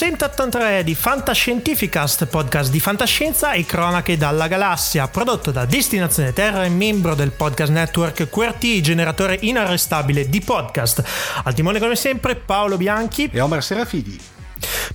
numero 183 di Fantascientificast, podcast di fantascienza e cronache dalla galassia, prodotto da Destinazione Terra e membro del podcast network QRT, generatore inarrestabile di podcast. Al timone come sempre Paolo Bianchi e Omar Serafidi.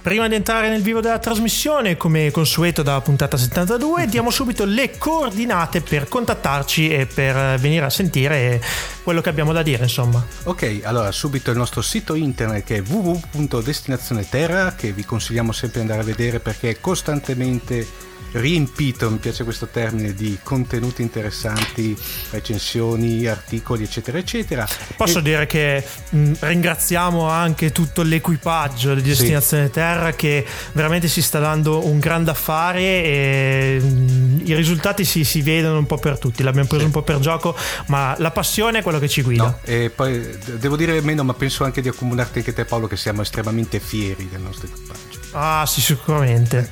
Prima di entrare nel vivo della trasmissione, come consueto dalla puntata 72, diamo subito le coordinate per contattarci e per venire a sentire quello che abbiamo da dire, insomma. Ok, allora subito il nostro sito internet che è www.destinazioneterra, che vi consigliamo sempre di andare a vedere perché è costantemente riempito, mi piace questo termine, di contenuti interessanti, recensioni, articoli, eccetera, eccetera. Posso e... dire che mh, ringraziamo anche tutto l'equipaggio di Destinazione sì. Terra che veramente si sta dando un grande affare e mh, i risultati si, si, vedono un po' per tutti. L'abbiamo preso sì. un po' per gioco, ma la passione è quello che ci guida. No, e poi devo dire meno, ma penso anche di accomunarti anche te, Paolo, che siamo estremamente fieri del nostro equipaggio. Ah, sì, sicuramente.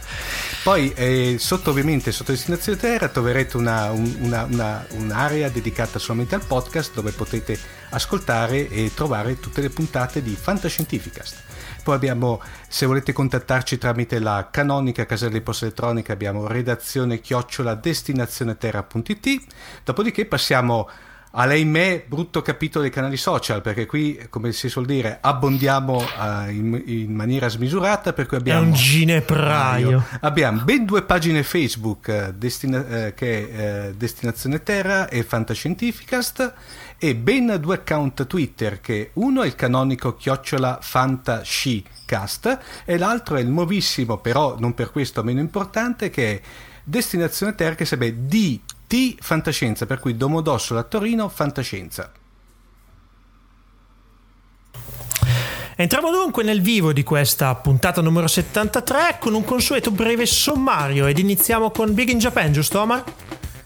Poi eh, sotto ovviamente sotto destinazione terra troverete una, una, una, un'area dedicata solamente al podcast dove potete ascoltare e trovare tutte le puntate di Fantascientificast. Poi abbiamo, se volete contattarci tramite la canonica casella di posta elettronica, abbiamo redazione chiocciola destinazioneterra.it. Dopodiché passiamo a lei me brutto capitolo dei canali social perché qui come si suol dire abbondiamo uh, in, in, maniera smisurata per cui abbiamo è un ginepraio. Abbiamo ben due pagine facebook uh, destina, uh, che è Destinazione Terra e Fantascientificast e ben due account twitter che uno è il canonico chiocciola fantascicast e l'altro è il nuovissimo però non per questo meno importante che è Destinazione Terra che sarebbe di T fantascienza, per cui Domodossola Torino fantascienza. Entriamo dunque nel vivo di questa puntata numero 73 con un consueto breve sommario ed iniziamo con Big in Japan, giusto Omar?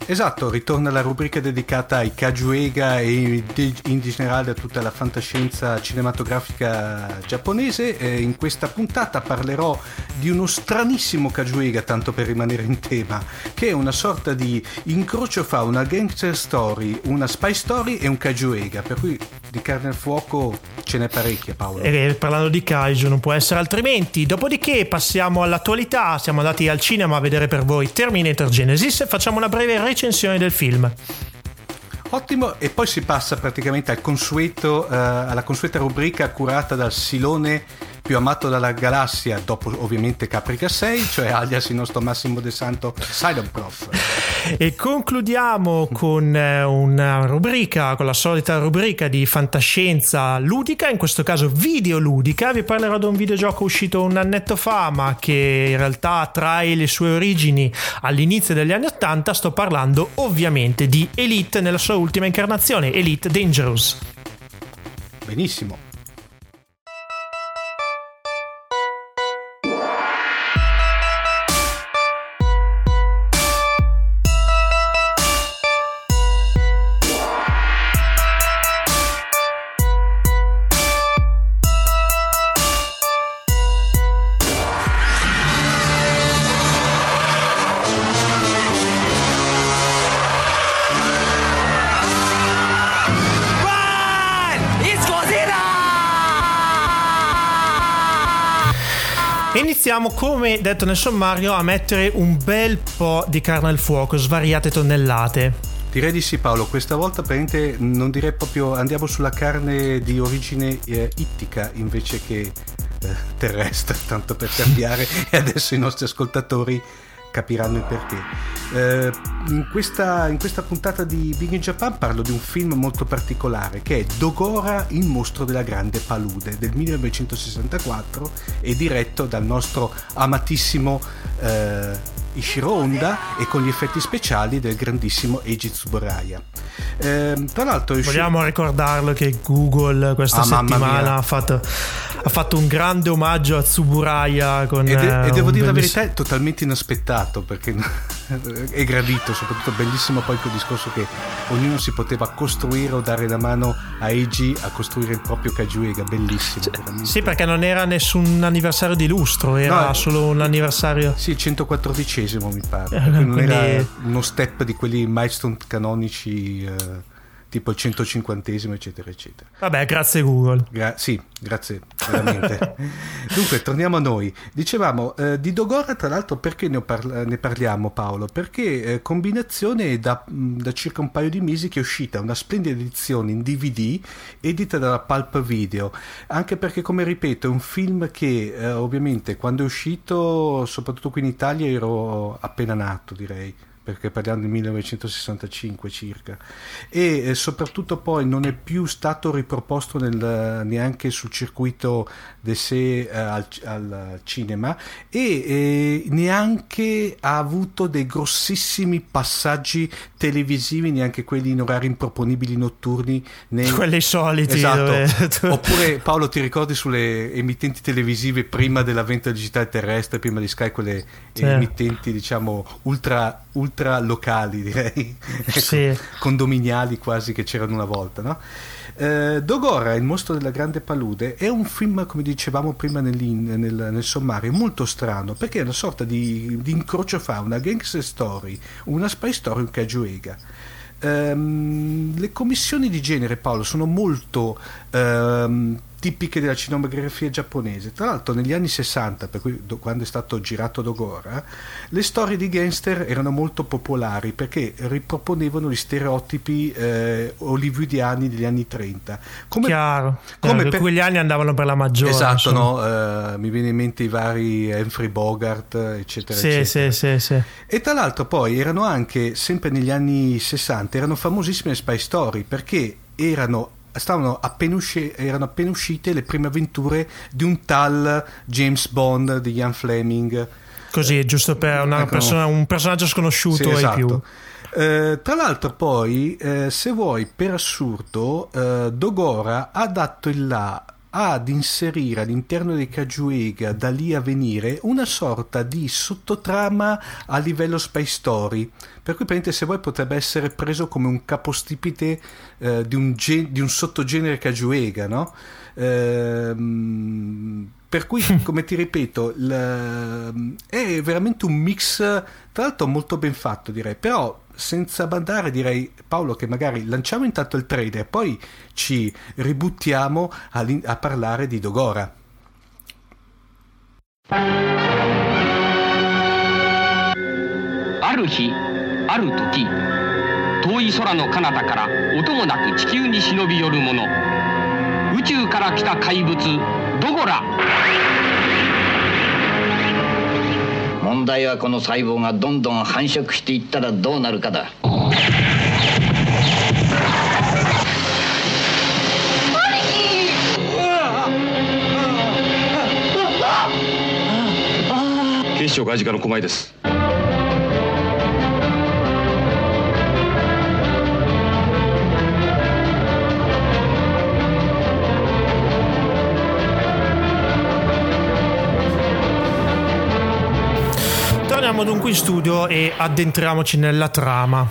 Esatto, ritorna la rubrica dedicata ai Kajuega e in generale a tutta la fantascienza cinematografica giapponese. In questa puntata parlerò di uno stranissimo Kajuega, tanto per rimanere in tema, che è una sorta di incrocio fra una gangster story, una spy story e un Kajuega, per cui di carne al fuoco ce n'è parecchia Paolo. E parlando di Kaiju non può essere altrimenti. Dopodiché passiamo all'attualità, siamo andati al cinema a vedere per voi Terminator Genesis e facciamo una breve recensione del film. Ottimo, e poi si passa praticamente al consueto, uh, alla consueta rubrica curata dal Silone più amato dalla galassia, dopo ovviamente Caprica 6, cioè alias il nostro Massimo De Santo Silent Prof. E concludiamo con eh, una rubrica, con la solita rubrica di fantascienza ludica, in questo caso videoludica. Vi parlerò di un videogioco uscito un annetto fa, ma che in realtà trae le sue origini all'inizio degli anni 80. Sto parlando ovviamente di Elite nella sua ultima incarnazione, Elite Dangerous. Benissimo. Iniziamo, come detto nel sommario, a mettere un bel po' di carne al fuoco, svariate tonnellate. Direi di sì Paolo, questa volta non direi proprio andiamo sulla carne di origine eh, ittica invece che eh, terrestre, tanto per cambiare e adesso i nostri ascoltatori capiranno il perché. Eh, in, questa, in, questa, puntata di Big in Japan parlo di un film molto particolare che è Dogora, il mostro della grande palude del 1964 e diretto dal nostro amatissimo eh, Ishiro Honda e con gli effetti speciali del grandissimo Eiji Tsuburaya. Eh, tra l'altro, vogliamo ricordarlo che Google questa ah, settimana ha fatto, ha fatto, un grande omaggio a Tsuburaya. Con, e, de- e devo dire bellissimo... la verità, è totalmente inaspettato perché è gradito, soprattutto bellissimo poi quel discorso che ognuno si poteva costruire o dare la mano a Eiji a costruire il proprio Kajuega, bellissimo. Cioè, sì, perché non era nessun anniversario di lustro, era no, solo un anniversario. Sì, il 114 mi pare. Eh, non quindi... era uno step di quelli milestone canonici. Eh tipo il 150 eccetera eccetera. Vabbè, grazie Google. Gra- sì, grazie veramente. Dunque, torniamo a noi. Dicevamo eh, di Dogora, tra l'altro, perché ne, parla- ne parliamo Paolo? Perché eh, combinazione da, da, circa un paio di mesi che è uscita una splendida edizione in DVD edita dalla Pulp Video, anche perché come ripeto è un film che eh, ovviamente quando è uscito, soprattutto qui in Italia, ero appena nato direi perché parliamo del 1965 circa, e eh, soprattutto poi non è più stato riproposto nel, neanche sul circuito de sé eh, al, al, cinema e eh, neanche ha avuto dei grossissimi passaggi televisivi, neanche quelli in orari improponibili notturni. Nei... Quelli soliti. Esatto. Dove... Oppure Paolo ti ricordi sulle emittenti televisive prima dell'avvento digitale terrestre, prima di Sky, quelle sì. emittenti diciamo ultra, ultra locali, direi, sì. condominiali quasi che c'erano una volta. No? Eh, Dogora, il mostro della grande palude, è un film, come dicevamo prima nel, nel sommario, molto strano perché è una sorta di, di incrocio fra una gangster story, una spy story e un kajuega. Um, le commissioni di genere, Paolo, sono molto um, tipiche della cinematografia giapponese. Tra l'altro negli anni 60, per cui do, quando è stato girato Dogora, le storie di gangster erano molto popolari perché riproponevano gli stereotipi eh, hollywoodiani degli anni 30. Come, Chiaro, come eh, per quegli anni andavano per la maggiore. Esatto, no? uh, mi viene in mente i vari Humphrey Bogart, eccetera, sì, eccetera. Sì, sì, sì. E tra l'altro poi erano anche, sempre negli anni 60, erano famosissime spy story perché erano appena usci- erano appena uscite le prime avventure di un tal James Bond di Ian Fleming. Così, giusto per ecco. persona, un personaggio sconosciuto sì, esatto. più. Eh, tra l'altro poi, eh, se vuoi, per assurdo, eh, Dogora ha dato il là ad inserire all'interno dei Kajuega da lì a venire una sorta di sottotrama a livello spy story per cui se vuoi potrebbe essere preso come un capostipite eh, di, un gen- di, un sottogenere Kajuega no? Ehm, per cui, come ti ripeto, l- è veramente un mix, tra l'altro molto ben fatto direi, però senza bandare direi Paolo che magari lanciamo intanto il trailer e poi ci ributtiamo a, a parlare di Dogora. ある日ある時遠い空の彼方から音もなく地球に忍び寄る者宇宙から来た怪物ドゴラ 問題はこの細胞がどんどん繁殖していったらどうなるかだ。警視庁外事課の狛江です。Torniamo dunque in studio e addentriamoci nella trama.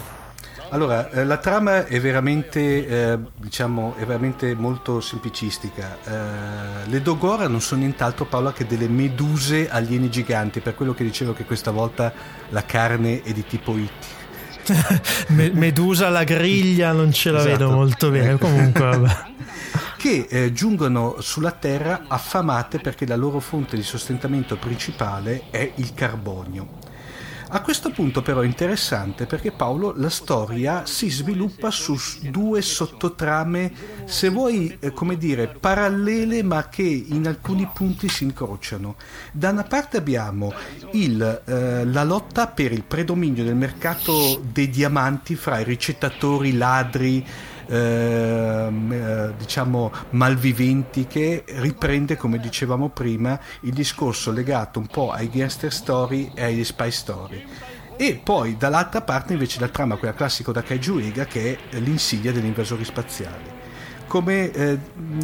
Allora, eh, la trama è veramente, eh, diciamo, è veramente molto semplicistica. Eh, le Dogora non sono nient'altro, Paola, che delle meduse alieni giganti, per quello che dicevo che questa volta la carne è di tipo IT. Medusa alla griglia non ce la esatto. vedo molto bene, comunque vabbè. che eh, giungono sulla Terra affamate perché la loro fonte di sostentamento principale è il carbonio. A questo punto però è interessante perché Paolo la storia si sviluppa su due sottotrame, se vuoi, eh, come dire, parallele ma che in alcuni punti si incrociano. Da una parte abbiamo il, eh, la lotta per il predominio del mercato dei diamanti fra i ricettatori, ladri, Ehm, eh, diciamo malviventi che riprende come dicevamo prima il discorso legato un po' ai gangster story e agli spy story e poi dall'altra parte invece la trama quella classica da Kaiju Ega che è l'insidia degli invasori spaziali come eh,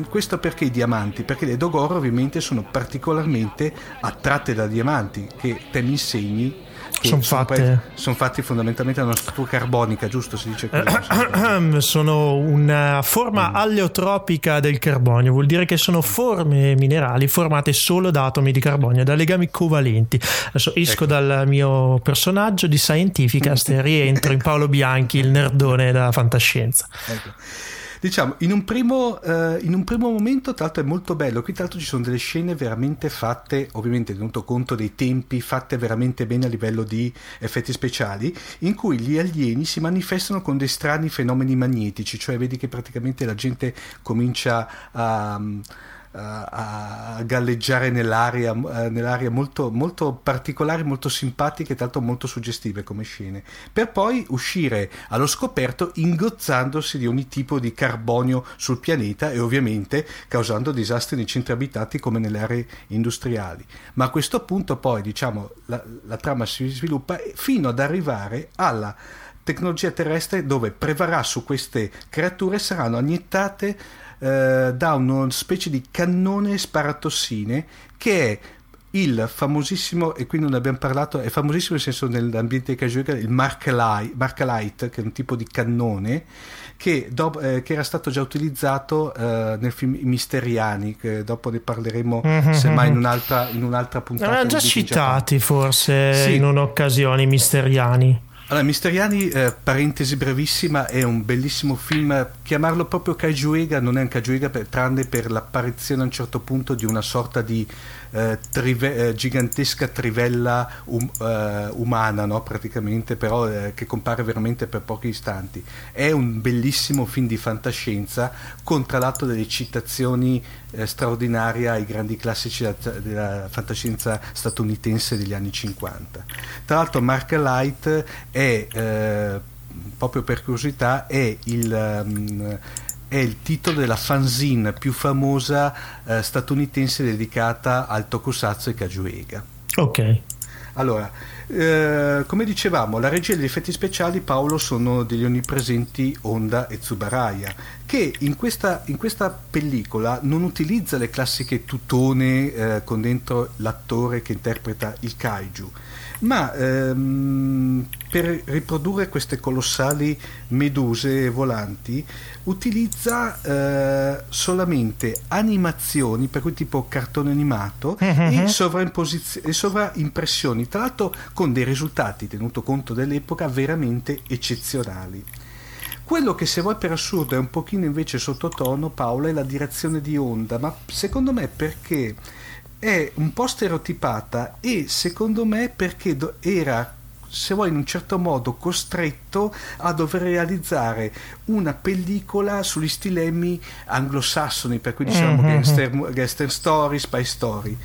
questo perché i diamanti? Perché le Dogoro ovviamente sono particolarmente attratte da diamanti che te mi insegni sono fatte... Sono fatti fondamentalmente da una struttura carbonica, giusto? Si dice così. sono una forma mm. aleotropica del carbonio, vuol dire che sono forme minerali formate solo da atomi di carbonio, da legami covalenti. Adesso esco ecco. dal mio personaggio di Scientificast e rientro in Paolo Bianchi, il nerdone della fantascienza. Ecco diciamo, in un, primo, uh, in un primo momento, tra l'altro, è molto bello. Qui, tra l'altro, ci sono delle scene veramente fatte, ovviamente tenuto conto dei tempi, fatte veramente bene a livello di effetti speciali, in cui gli alieni si manifestano con dei strani fenomeni magnetici, cioè vedi che praticamente la gente comincia a. Um, a galleggiare nell'aria, eh, nell'aria molto, molto particolari, molto simpatiche e tanto molto suggestive come scene, per poi uscire allo scoperto ingozzandosi di ogni tipo di carbonio sul pianeta e ovviamente causando disastri nei centri abitati come nelle aree industriali. Ma a questo punto poi diciamo la, la trama si sviluppa fino ad arrivare alla tecnologia terrestre dove prevarrà su queste creature saranno aniettate eh, da una specie di cannone sparatossine che è il famosissimo, e qui non ne abbiamo parlato, è famosissimo nel senso nell'ambiente casual, il Markalite, che è un tipo di cannone che, do, eh, che era stato già utilizzato eh, nel film I Misteriani, che dopo ne parleremo mm-hmm. semmai in un'altra, in un'altra puntata. Erano già citati forse sì. in un'occasione i Misteriani. Allora, Misteriani, eh, parentesi brevissima, è un bellissimo film. Chiamarlo proprio Kajuega non è un Kajuega per, tranne per l'apparizione a un certo punto di una sorta di eh, trive- eh, gigantesca trivella um- eh, umana, no? praticamente, però eh, che compare veramente per pochi istanti. È un bellissimo film di fantascienza con tra l'altro delle citazioni eh, straordinarie ai grandi classici della, della, fantascienza statunitense degli anni 50. Tra l'altro Mark Light è, eh, proprio per curiosità, è il... Um, è il titolo della fanzine più famosa eh, statunitense dedicata al tokusatsu e kajuega. Ok. Allora, eh, come dicevamo, la regia degli effetti speciali, Paolo, sono degli onnipresenti Honda e Tsubaraya, che in questa, in questa pellicola non utilizza le classiche tutone eh, con dentro l'attore che interpreta il kaiju, ma ehm, per riprodurre queste colossali meduse volanti utilizza eh, solamente animazioni, per cui tipo cartone animato uh-huh. e, mm-hmm. e sovraimpressioni, tra l'altro con dei risultati, tenuto conto dell'epoca, veramente eccezionali. Quello che se vuoi per assurdo è un pochino invece sottotono, Paolo, è la direzione di onda, ma secondo me perché è un po' stereotipata e secondo me perché era se vuoi in un certo modo costretto a dover realizzare una pellicola sugli stilemi anglosassoni, per cui diciamo mm-hmm. gangster, gangster story, spy story.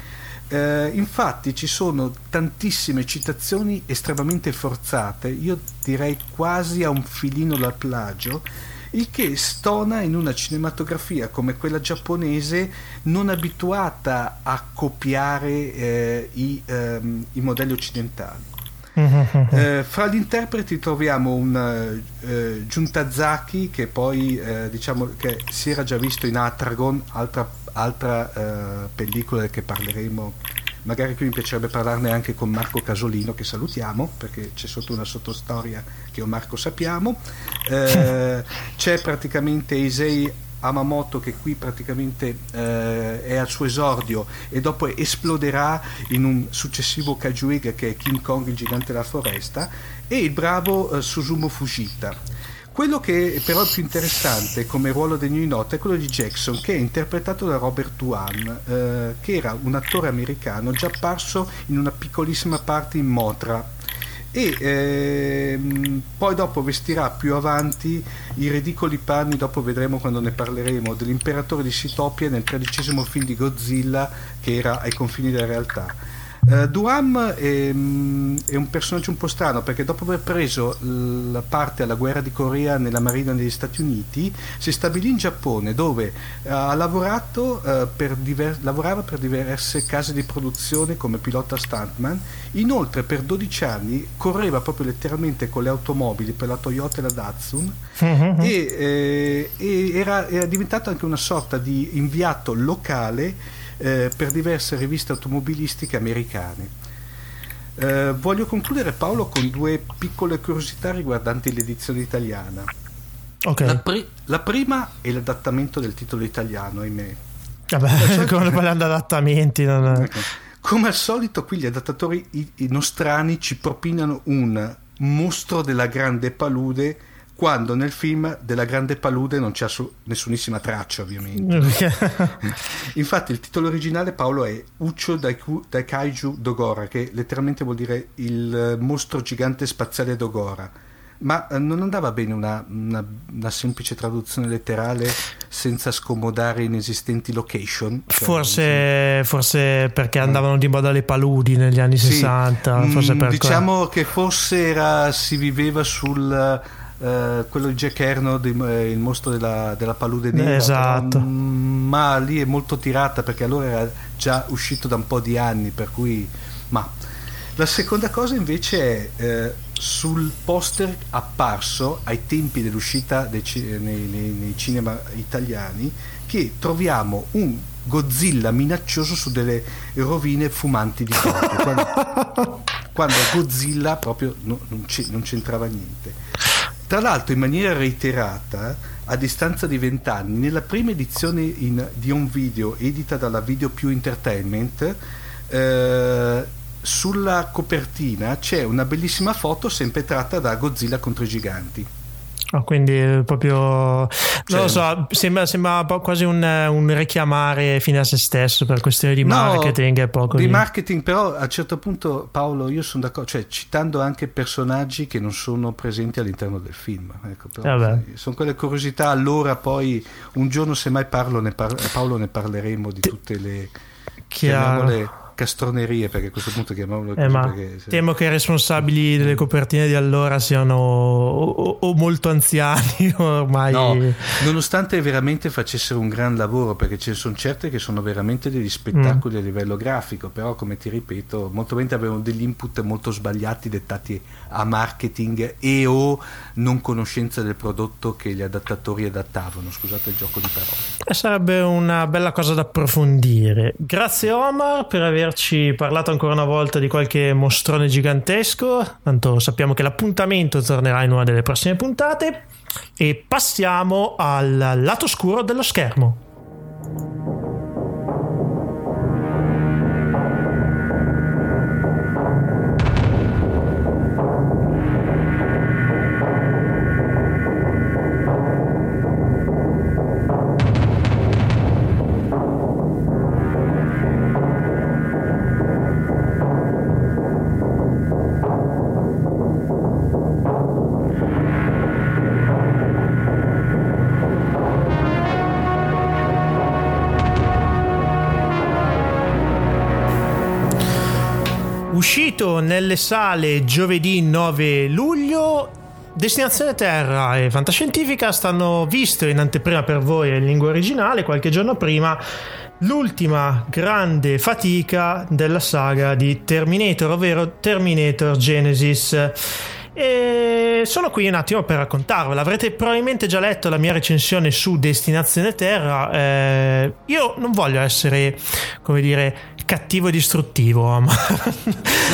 Eh, infatti ci sono tantissime citazioni estremamente forzate, io direi quasi a un filino dal plagio, il che stona in una cinematografia come quella giapponese non abituata a copiare eh, i, ehm, i, modelli occidentali. Eh, fra gli interpreti troviamo un eh, Giuntazaki che poi eh, diciamo che si era già visto in Atragon, altra, altra eh, pellicola che parleremo magari qui mi piacerebbe parlarne anche con Marco Casolino che salutiamo perché c'è sotto una sottostoria che io Marco sappiamo. Eh, c'è praticamente Isei Amamoto che qui praticamente eh, è al suo esordio e dopo esploderà in un successivo Kajuega che è King Kong il gigante della foresta e il bravo eh, Susumu Fujita quello che però è più interessante come ruolo degno di nota è quello di Jackson, che è interpretato da Robert Duan, eh, che era un attore americano già apparso in una piccolissima parte in Motra. E ehm, poi dopo vestirà più avanti i ridicoli panni, dopo vedremo quando ne parleremo, dell'imperatore di Sitopia nel tredicesimo film di Godzilla che era ai confini della realtà Uh, Duham è, mm, è, un personaggio un po' strano perché dopo aver preso la parte alla guerra di Corea nella marina degli Stati Uniti si stabilì in Giappone dove uh, ha lavorato uh, per diver- lavorava per diverse case di produzione come pilota stuntman inoltre per 12 anni correva proprio letteralmente con le automobili per la Toyota e la Datsun uh-huh. e, eh, e era, era diventato anche una sorta di inviato locale eh, per diverse riviste automobilistiche americane. Eh, voglio concludere Paolo con due piccole curiosità riguardanti l'edizione italiana. Okay. La, pri- la, prima è l'adattamento del titolo italiano, ahimè. Vabbè, come parlando di adattamenti. Non... Ecco. Come al solito, qui gli adattatori i- i nostrani ci propinano un mostro della grande palude quando nel film della grande palude non c'è su- nessunissima traccia ovviamente infatti il titolo originale Paolo è Uccio dai, dai Kaiju Dogora che letteralmente vuol dire il mostro gigante spaziale Dogora ma eh, non andava bene una, una, una, semplice traduzione letterale senza scomodare inesistenti location? Cioè, forse, forse, perché andavano di moda le paludi negli anni sì, 60. Forse mm, diciamo que... che forse era, si viveva sul eh, quello di Jack Erno, eh, il mostro della, della palude nera. Esatto. Però, mm, ma lì è molto tirata perché allora era già uscito da un po' di anni, per cui... Ma. La seconda cosa invece è eh, sul poster apparso ai tempi dell'uscita dei, nei, nei, nei cinema italiani che troviamo un Godzilla minaccioso su delle rovine fumanti di Tokyo quando, quando Godzilla proprio no, non, non, c'entrava niente tra l'altro, in maniera reiterata, a distanza di vent'anni, nella prima edizione in, di un video edita dalla Video Più Entertainment, eh, sulla copertina c'è una bellissima foto sempre tratta da Godzilla contro i giganti. Oh, quindi proprio non cioè, lo so, sembra, sembra quasi un, un, richiamare fine a se stesso per questione di marketing. No, poco di, di marketing, però a un certo punto, Paolo, io sono d'accordo, cioè citando anche personaggi che non sono presenti all'interno del film. Ecco, però, sai, sono quelle curiosità. Allora, poi un giorno, se mai parlo, ne par- Paolo, ne parleremo di tutte le. Chiaro castronerie perché a questo punto chiamiamolo. Eh, perché, se... Temo che i responsabili delle copertine di allora siano o, o molto anziani ormai. No, nonostante veramente facessero un gran lavoro perché ce ne sono certe che sono veramente degli spettacoli mm. a livello grafico, però come ti ripeto, molto probabilmente avevano degli input molto sbagliati dettati a marketing e o non conoscenza del prodotto che gli adattatori adattavano. Scusate il gioco di parole. Eh, sarebbe una bella cosa da approfondire. Grazie Omar per aver averci parlato ancora una volta di qualche mostrone gigantesco. Tanto sappiamo che l'appuntamento tornerà in una delle prossime puntate. E passiamo al lato scuro dello schermo. Nelle sale giovedì 9 luglio. Destinazione Terra e Fantascientifica stanno visto in anteprima per voi in lingua originale qualche giorno prima l'ultima grande fatica della saga di Terminator, ovvero Terminator Genesis. E sono qui un attimo per raccontarvela. Avrete probabilmente già letto la mia recensione su Destinazione Terra. Eh, io non voglio essere, come dire, cattivo e distruttivo. no,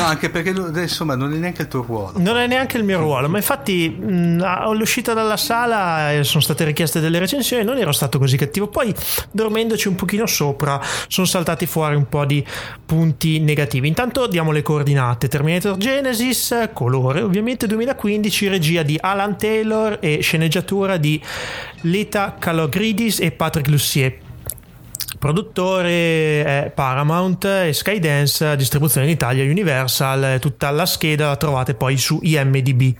anche perché insomma non è neanche il tuo ruolo. Non è neanche il mio ruolo, ma infatti mh, all'uscita dalla sala eh, sono state richieste delle recensioni, non ero stato così cattivo. Poi dormendoci un pochino sopra sono saltati fuori un po' di punti negativi. Intanto diamo le coordinate. Terminator Genesis, colore ovviamente 2015, regia di Alan Taylor e sceneggiatura di Leta Calogridis e Patrick Lussier produttore è Paramount e Skydance, distribuzione in Italia Universal, tutta la scheda la trovate poi su IMDB.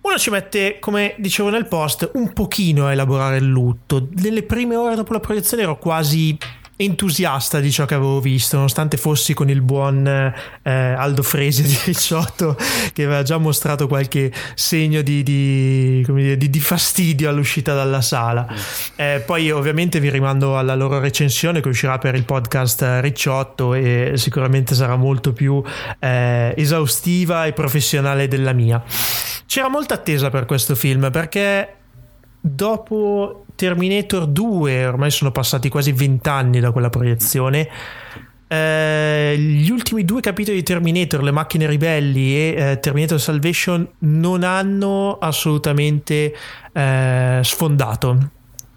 Uno ci mette, come dicevo nel post, un pochino a elaborare il lutto. Nelle prime ore dopo la proiezione ero quasi entusiasta di ciò che avevo visto, nonostante fossi con il buon eh, Aldo Fresi di Ricciotto che aveva già mostrato qualche segno di, di, dire, di, di fastidio all'uscita dalla sala. Eh, poi ovviamente vi rimando alla loro recensione che uscirà per il podcast Ricciotto e sicuramente sarà molto più eh, esaustiva e professionale della mia. C'era molta attesa per questo film perché dopo Terminator 2, ormai sono passati quasi vent'anni da quella proiezione, eh, gli ultimi due capitoli di Terminator, Le macchine ribelli e eh, Terminator Salvation, non hanno assolutamente eh, sfondato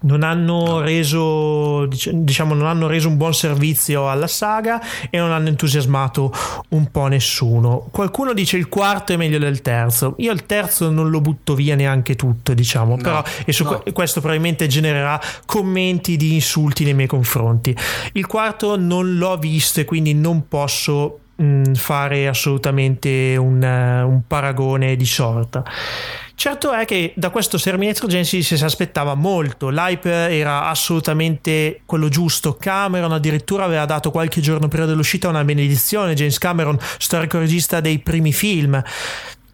non hanno reso diciamo non hanno reso un buon servizio alla saga e non hanno entusiasmato un po' nessuno. Qualcuno dice il quarto è meglio del terzo. Io il terzo non lo butto via neanche tutto diciamo no, però e su no. questo probabilmente genererà commenti di insulti nei miei confronti. Il quarto non l'ho visto e quindi non posso mh, fare assolutamente un, un paragone di sorta Certo è che da questo Terminator Genesis si aspettava molto, l'hype era assolutamente quello giusto, Cameron addirittura aveva dato qualche giorno prima dell'uscita una benedizione, James Cameron, storico regista dei primi film,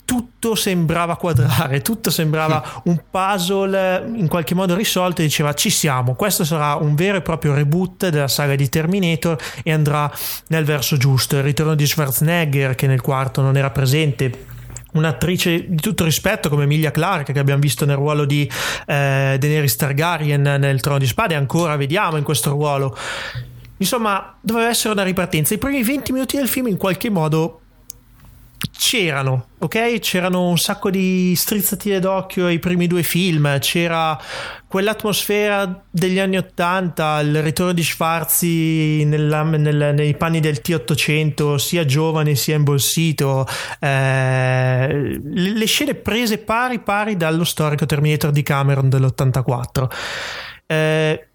tutto sembrava quadrare, tutto sembrava un puzzle in qualche modo risolto e diceva ci siamo, questo sarà un vero e proprio reboot della saga di Terminator e andrà nel verso giusto. Il ritorno di Schwarzenegger che nel quarto non era presente un'attrice di tutto rispetto come Emilia Clarke che abbiamo visto nel ruolo di eh, Daenerys Targaryen nel Trono di Spade ancora vediamo in questo ruolo insomma doveva essere una ripartenza i primi 20 minuti del film in qualche modo c'erano, ok? C'erano un sacco di strizzatine d'occhio ai primi due film, c'era quell'atmosfera degli anni Ottanta, il ritorno di Schwarzi nella, nel, nei panni del T800, sia giovane sia imbolsito, eh, le, scene prese pari pari dallo storico Terminator di Cameron dell'84. Eh,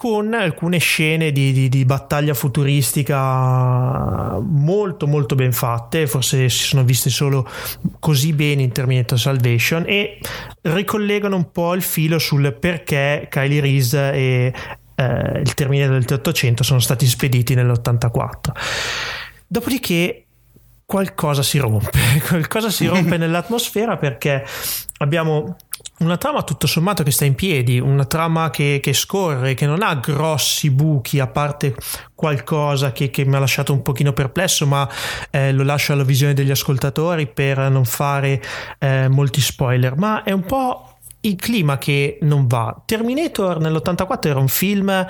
con alcune scene di, di, di, battaglia futuristica molto molto ben fatte, forse si sono viste solo così bene in Terminator Salvation. E ricollegano un po' il filo sul perché Kylie Reese e eh, il Terminator del 800 sono stati spediti nell'84. Dopodiché qualcosa si rompe, qualcosa si rompe nell'atmosfera perché abbiamo una trama tutto sommato che sta in piedi, una trama che, che scorre, che non ha grossi buchi, a parte qualcosa che, che mi ha lasciato un pochino perplesso, ma eh, lo lascio alla visione degli ascoltatori per non fare eh, molti spoiler, ma è un po' il clima che non va. Terminator nell'84 era un film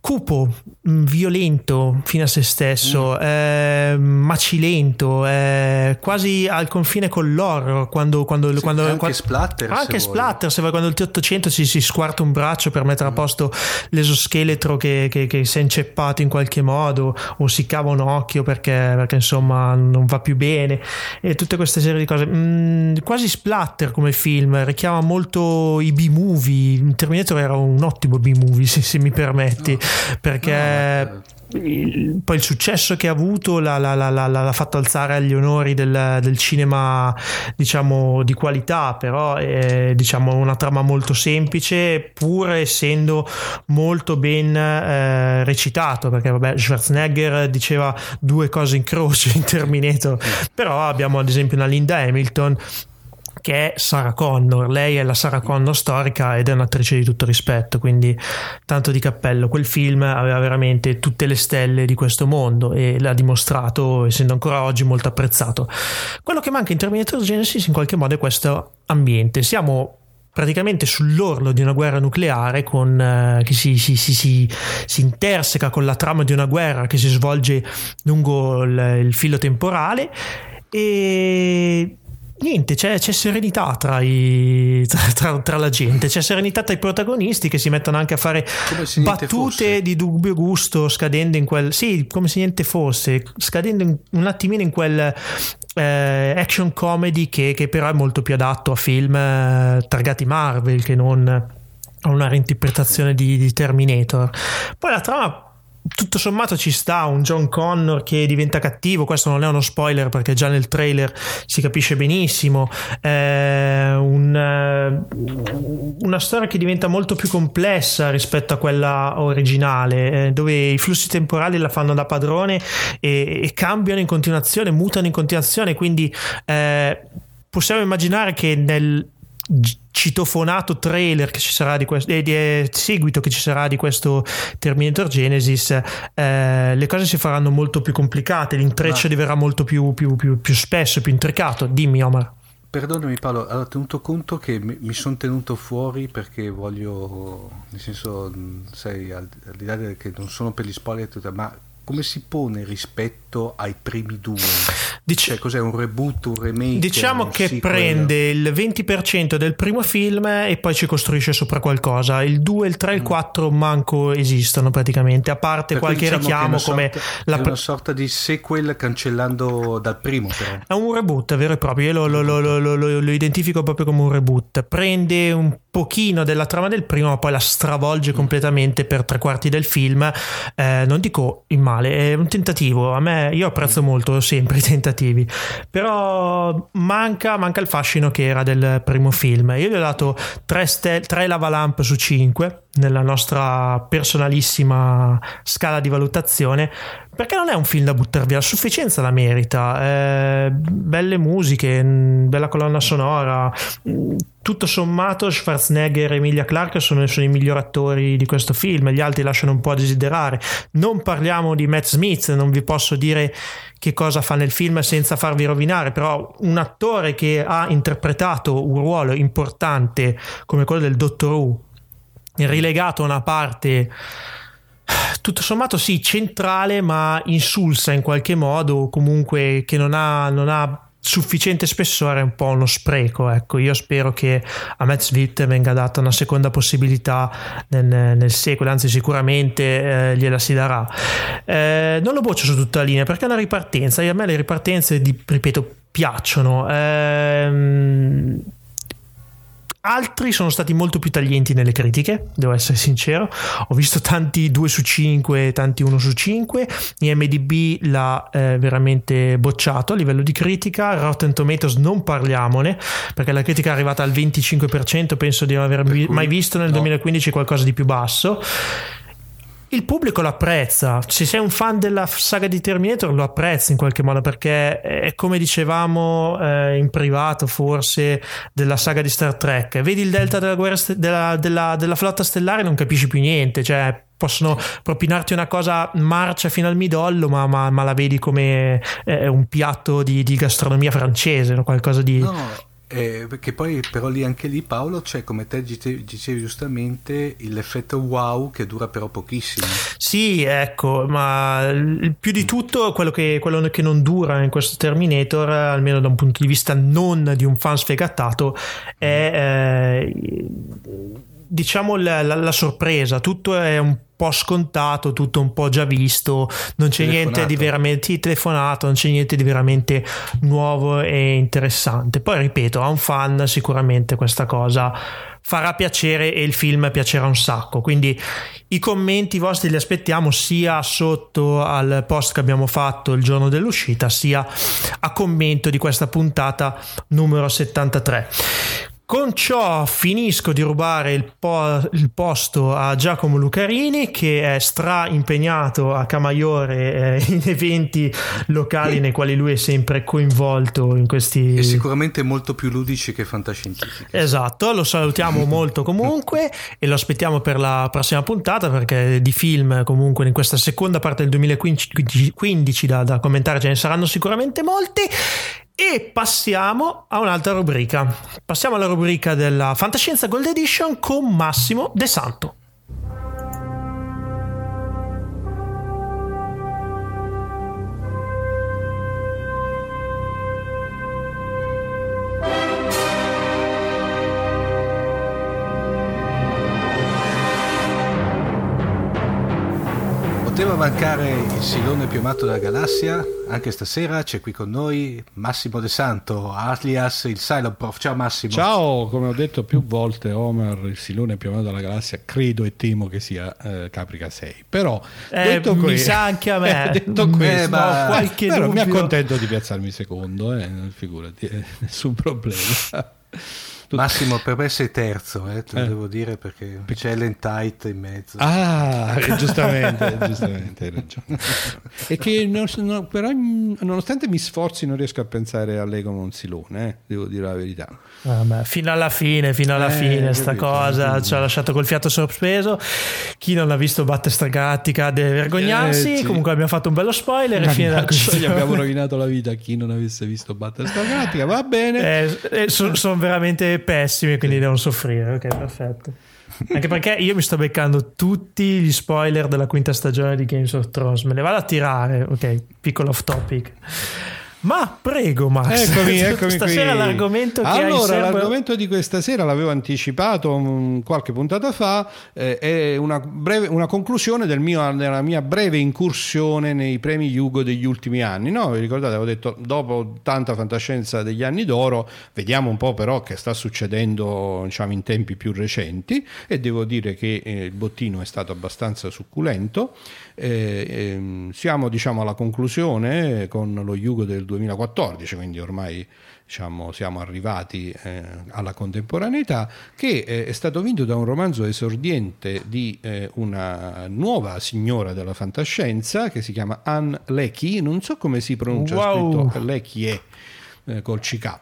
cupo, violento fino a se stesso, mm. eh, macilento, eh, quasi al confine con l'horror. Quando, quando, sì, quando, anche quando, splatter. Anche se splatter, se vuoi, quando il T800 si, si, squarta un braccio per mettere a mm. posto l'esoscheletro che, che, che, si è inceppato in qualche modo, o si cava un occhio perché, perché insomma non va più bene, e tutte queste serie di cose. Mm, quasi splatter come film, richiama molto i B-movie. Terminator era un ottimo B-movie, se, se mi permetti. No perché no, il, poi il successo che ha avuto l'ha, l'ha, l'ha, l'ha fatto alzare agli onori del, del, cinema diciamo di qualità però è diciamo una trama molto semplice pur essendo molto ben eh, recitato perché vabbè Schwarzenegger diceva due cose in croce in Terminator però abbiamo ad esempio una Linda Hamilton che è Sarah Connor. Lei è la Sarah Connor storica ed è un'attrice di tutto rispetto, quindi tanto di cappello. Quel film aveva veramente tutte le stelle di questo mondo e l'ha dimostrato, essendo ancora oggi molto apprezzato. Quello che manca in Terminator Genesis in qualche modo è questo ambiente. Siamo praticamente sull'orlo di una guerra nucleare con, eh, che si, si, si, si, interseca con la trama di una guerra che si svolge lungo il, il filo temporale e niente, c'è, c'è serenità tra, i, tra, tra, tra, la gente, c'è serenità tra i protagonisti che si mettono anche a fare battute fosse. di dubbio gusto, scadendo in quel... Sì, come se niente fosse, scadendo in, un attimino in quel eh, action comedy che, che, però è molto più adatto a film eh, targati Marvel che non a una reinterpretazione di, di Terminator. Poi la trama tutto sommato ci sta un John Connor che diventa cattivo, questo non è uno spoiler perché già nel trailer si capisce benissimo, eh, un, una storia che diventa molto più complessa rispetto a quella originale, eh, dove i flussi temporali la fanno da padrone e, e cambiano in continuazione, mutano in continuazione, quindi eh, possiamo immaginare che nel citofonato trailer che ci sarà di questo eh, di, eh, seguito che ci sarà di questo Terminator Genesis eh, le cose si faranno molto più complicate l'intreccio Ma... diverrà molto più, più, più, più spesso più intricato. Dimmi Omar. Perdonami Paolo, allora tenuto conto che mi, mi sono tenuto fuori perché voglio, nel senso, sei al, al di là del che non sono per gli spoiler, ma come si pone rispetto ai primi due? Dic- cioè, cos'è un reboot, un remake? Diciamo un che sequel? prende il 20% del primo film e poi ci costruisce sopra qualcosa. Il 2, il 3 e il 4 manco esistono praticamente, a parte Per qualche diciamo richiamo come sorta- la è una sorta di sequel cancellando dal primo, però. È un reboot vero e proprio, io lo, lo- lo- lo- lo- lo identifico proprio come un reboot. Prende un pochino della trama del primo, ma poi la stravolge completamente per tre quarti del film. Eh, non dico in male, è un tentativo. A me, io apprezzo molto sempre i tentativi, però manca, manca il fascino che era del primo film. Io gli ho dato 3, stel- 3 lavalamp su 5 nella nostra personalissima scala di valutazione perché non è un film da buttare via, a sufficienza la merita. Eh, belle musiche, mh, bella colonna sonora. mh, Tutto sommato, Schwarzenegger e Emilia Clarke sono, sono i migliori attori di questo film, gli altri lasciano un po' a desiderare. Non parliamo di Matt Smith, non vi posso dire che cosa fa nel film senza farvi rovinare, però un attore che ha interpretato un ruolo importante come quello del Dottor Who, rilegato a una parte tutto sommato sì, centrale, ma insulsa in qualche modo, comunque che non ha, non ha sufficiente spessore, è un po' uno spreco. Ecco, io spero che a Matt Smith venga data una seconda possibilità nel, nel sequel, anzi, sicuramente eh, gliela si darà. Eh, non lo boccio su tutta la linea perché è una ripartenza. E a me le ripartenze, di, ripeto, piacciono. Ehm, Altri sono stati molto più taglienti nelle critiche, devo essere sincero. Ho visto tanti 2 su 5, tanti 1 su 5. IMDB l'ha eh, veramente bocciato a livello di critica. Rotten Tomatoes non parliamone, perché la critica è arrivata al 25%, penso di non aver mai visto nel no. 2015 qualcosa di più basso. Il pubblico lo apprezza, se sei un fan della saga di Terminator lo apprezzi in qualche modo perché è come dicevamo eh, in privato forse della saga di Star Trek, vedi il delta della, ste- della, della- della flotta stellare e non capisci più niente, cioè possono propinarti una cosa marcia fino al midollo ma, ma- ma la vedi come eh, un piatto di, di gastronomia francese, qualcosa di... No, eh, perché poi però lì anche lì Paolo c'è come te dice- dicevi giustamente l'effetto wow che dura però pochissimo. Sì, ecco, ma più di tutto quello che, quello che non dura in questo Terminator, almeno da un punto di vista non di un fan sfegatato, è eh, diciamo la, la- la sorpresa. Tutto è un po' scontato, tutto un po' già visto, non c'è niente di veramente telefonato, non c'è niente di veramente nuovo e interessante. Poi ripeto, a un fan sicuramente questa cosa farà piacere e il film piacerà un sacco. Quindi i commenti vostri li aspettiamo sia sotto al post che abbiamo fatto il giorno dell'uscita, sia a commento di questa puntata numero 73. Con ciò finisco di rubare il, po- il posto a Giacomo Lucarini che è stra impegnato a Camaiore eh, in eventi locali nei quali lui è sempre coinvolto in questi E sicuramente molto più ludici che fantascientifici. Esatto, lo salutiamo molto comunque e lo aspettiamo per la prossima puntata perché di film comunque in questa seconda parte del 2015 15 da, da commentare ce ne saranno sicuramente molti. E passiamo a un'altra rubrica. Passiamo alla rubrica della Fantascienza Gold Edition con Massimo De Santo. Poteva mancare il silone più amato della galassia? Anche stasera c'è qui con noi Massimo De Santo, alias il Silent Prof. Ciao Massimo. Ciao, come ho detto più volte, Homer, il silone più amato della galassia, credo e temo che sia eh, Caprica 6. Però, Eh, detto mi que- sa anche a me. detto Eh, questo, ma- ho qualche però mi accontento di piazzarmi secondo, eh, figurati, eh, nessun problema. Tutto- Massimo, per me sei terzo, eh, te lo Eh. devo dire perché c'è Ellen Tight in mezzo. Ah, eh, giustamente, giustamente, hai ragione. E che non- no, però mh, nonostante mi sforzi non riesco a pensare a lei come un silone, eh, devo dire la verità. Vabbè, fino alla fine, fino alla Eh, fine, sta capito, cosa ci ha lasciato col fiato sospeso. Chi non ha visto Battlestar Galactica deve vergognarsi. Eh, sì. Comunque, abbiamo fatto un bello spoiler. E fine della gli abbiamo rovinato la vita a chi non avesse visto Battlestar Galactica, va bene. Eh, sono veramente pessimi, quindi devono soffrire. Ok, perfetto. Anche perché io mi sto beccando tutti gli spoiler della quinta stagione di Games of Thrones. Me le vado a tirare, ok, piccolo off topic. Ma prego, Max. Eccomi, eccomi Stasera qui. l'argomento che allora, sempre... l'argomento di questa sera l'avevo anticipato qualche puntata fa, eh, è una, breve, una conclusione del mio, della mia breve incursione nei premi Yugo degli ultimi anni. No, vi ricordate, avevo detto, dopo tanta fantascienza degli anni d'oro, vediamo un po' però che sta succedendo diciamo, in tempi più recenti e devo dire che eh, il bottino è stato abbastanza succulento. Eh, ehm, siamo diciamo, alla conclusione con lo Yugo del 2014, quindi ormai diciamo, siamo arrivati eh, alla contemporaneità, che eh, è stato vinto da un romanzo esordiente di eh, una nuova signora della fantascienza che si chiama Anne Leckie, non so come si pronuncia, Wow. scritto Leckie eh, col CK,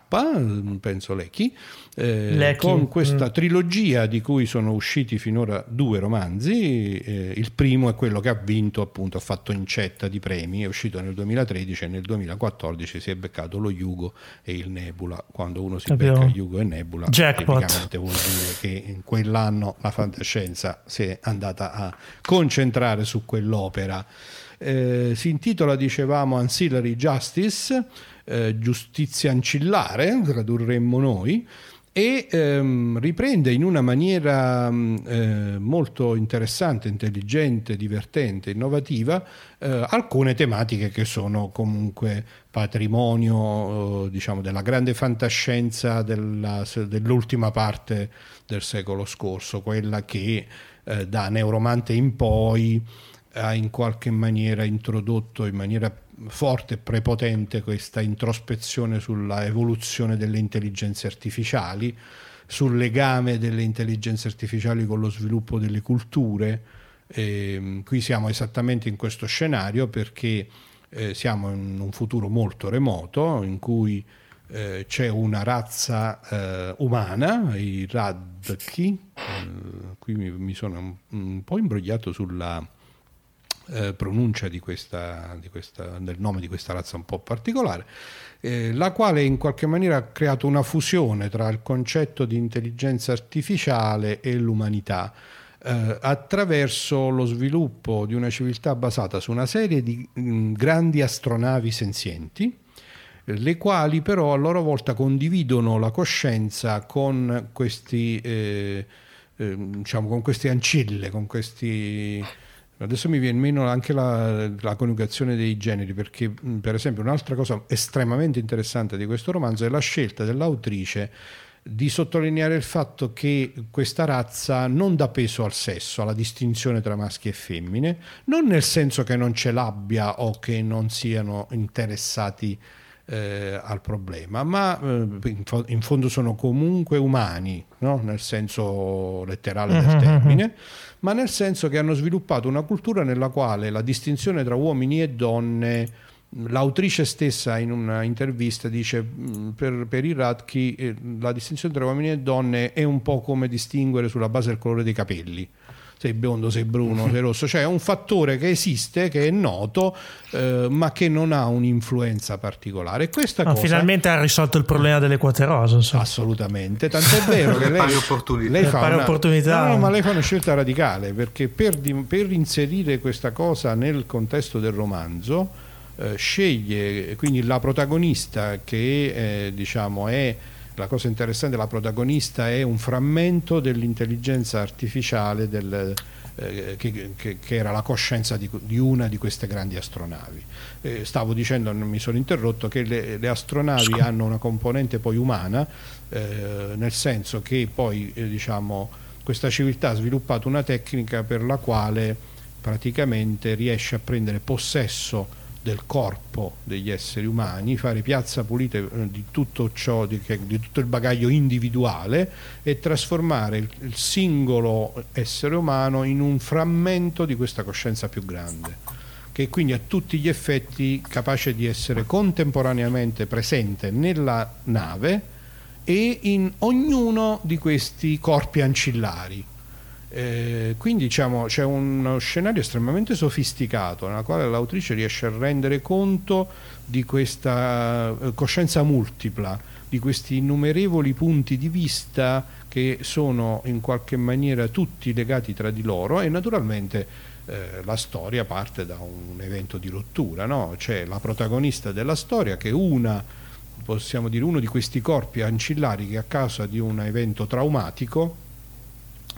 penso Leckie, eh, con questa mm. trilogia di cui sono usciti finora due romanzi. eh, il primo è quello che ha vinto, appunto, ha fatto incetta di premi, è uscito nel 2013 e nel 2014 si è beccato lo Yugo e il Nebula. Quando uno si Proprio becca Yugo e Nebula, jackpot. tecnicamente vuol dire che in quell'anno la fantascienza si è andata a concentrare su quell'opera. Eh, si intitola, dicevamo, Ancillary Justice, eh, giustizia ancillare, tradurremmo noi, e ehm, riprende in una maniera mh, eh, molto interessante, intelligente, divertente, innovativa eh, alcune tematiche che sono comunque patrimonio eh, diciamo, della grande fantascienza della- dell'ultima parte del secolo scorso, quella che eh, da Neuromante in poi ha in qualche maniera introdotto in maniera forte e prepotente questa introspezione sulla evoluzione delle intelligenze artificiali, sul legame delle intelligenze artificiali con lo sviluppo delle culture. Ehm, qui siamo esattamente in questo scenario perché eh, siamo in un futuro molto remoto in cui eh, c'è una razza eh, umana, i Radki, eh, qui mi, mi sono un, un po' imbrogliato sulla eh, pronuncia di questa, di questa- del nome di questa razza un po' particolare, eh, la quale in qualche maniera ha creato una fusione tra il concetto di intelligenza artificiale e l'umanità. eh, attraverso lo sviluppo di una civiltà basata su una serie di mm, grandi astronavi senzienti, le quali però a loro volta condividono la coscienza con questi, eh, diciamo, con queste ancille, con questi... Adesso mi viene meno anche la, la coniugazione dei generi, perché per esempio un'altra cosa estremamente interessante di questo romanzo è la scelta dell'autrice di sottolineare il fatto che questa razza non dà peso al sesso, alla distinzione tra maschi e femmine, non nel senso che non ce l'abbia o che non siano interessati eh, al problema, ma eh, in, fo- in fondo sono comunque umani, no? nel senso letterale del Mhm, termine, ma nel senso che hanno sviluppato una cultura nella quale la distinzione tra uomini e donne L'autrice stessa in una intervista dice "Mm, per, per i Radchi eh, la distinzione tra uomini e donne è un po' come distinguere sulla base del colore dei capelli. Sei biondo, sei bruno, sei rosso, cioè è un fattore che esiste, che è noto, eh, ma che non ha un'influenza particolare. Questa No, cosa finalmente ha risolto il problema delle quote rosa. insomma. Assolutamente, tant'è vero che Le lei, lei Le fa una, opportunità. No, no, ma lei fa una scelta radicale perché per, per inserire questa cosa nel contesto del romanzo eh, sceglie quindi la protagonista che eh, diciamo è la cosa interessante, la protagonista è un frammento dell'intelligenza artificiale del, eh, che, che- che era la coscienza di, di una di queste grandi astronavi. Eh, stavo dicendo, non mi sono interrotto, che le, le astronavi hanno una componente poi umana, eh, nel senso che poi eh, diciamo, questa civiltà ha sviluppato una tecnica per la quale praticamente riesce a prendere possesso del corpo degli esseri umani, fare piazza pulita eh, di tutto ciò, di, di tutto il bagaglio individuale e trasformare il, il singolo essere umano in un frammento di questa coscienza più grande, che quindi a tutti gli effetti capace di essere contemporaneamente presente nella nave e in ognuno di questi corpi ancillari. Eh, quindi diciamo, c'è uno scenario estremamente sofisticato nella quale l'autrice riesce a rendere conto di questa eh, coscienza multipla, di questi innumerevoli punti di vista che sono in qualche maniera tutti legati tra di loro e naturalmente eh, la storia parte da un evento di rottura, no? c'è la protagonista della storia che è una, possiamo dire, uno di questi corpi ancillari che a causa di un evento traumatico,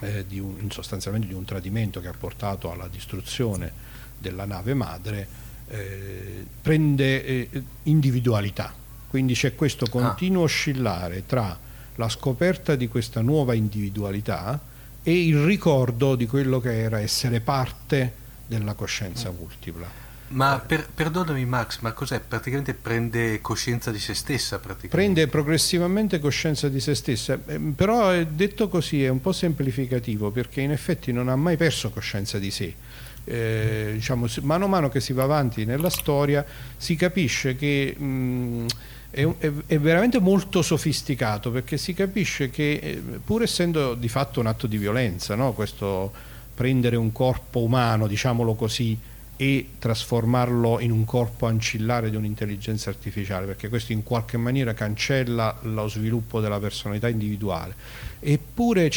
eh, di un, sostanzialmente di un tradimento che ha portato alla distruzione della nave madre, eh, prende eh, individualità. Quindi c'è questo ah. continuo oscillare tra la scoperta di questa nuova individualità, e il ricordo di quello che era essere parte della coscienza multipla. Ma per, perdonami Max, ma cos'è? Praticamente prende coscienza di se stessa? Prende progressivamente coscienza di se stessa, ehm, però detto così è un po' semplificativo perché in effetti non ha mai perso coscienza di sé. Eh, diciamo, mano a mano che si va avanti nella storia si capisce che... Mh, è, è, è, veramente molto sofisticato perché si capisce che eh, pur essendo di fatto un atto di violenza, no? questo prendere un corpo umano, diciamolo così, e trasformarlo in un corpo ancillare di un'intelligenza artificiale, perché questo in qualche maniera cancella lo sviluppo della personalità individuale. Eppure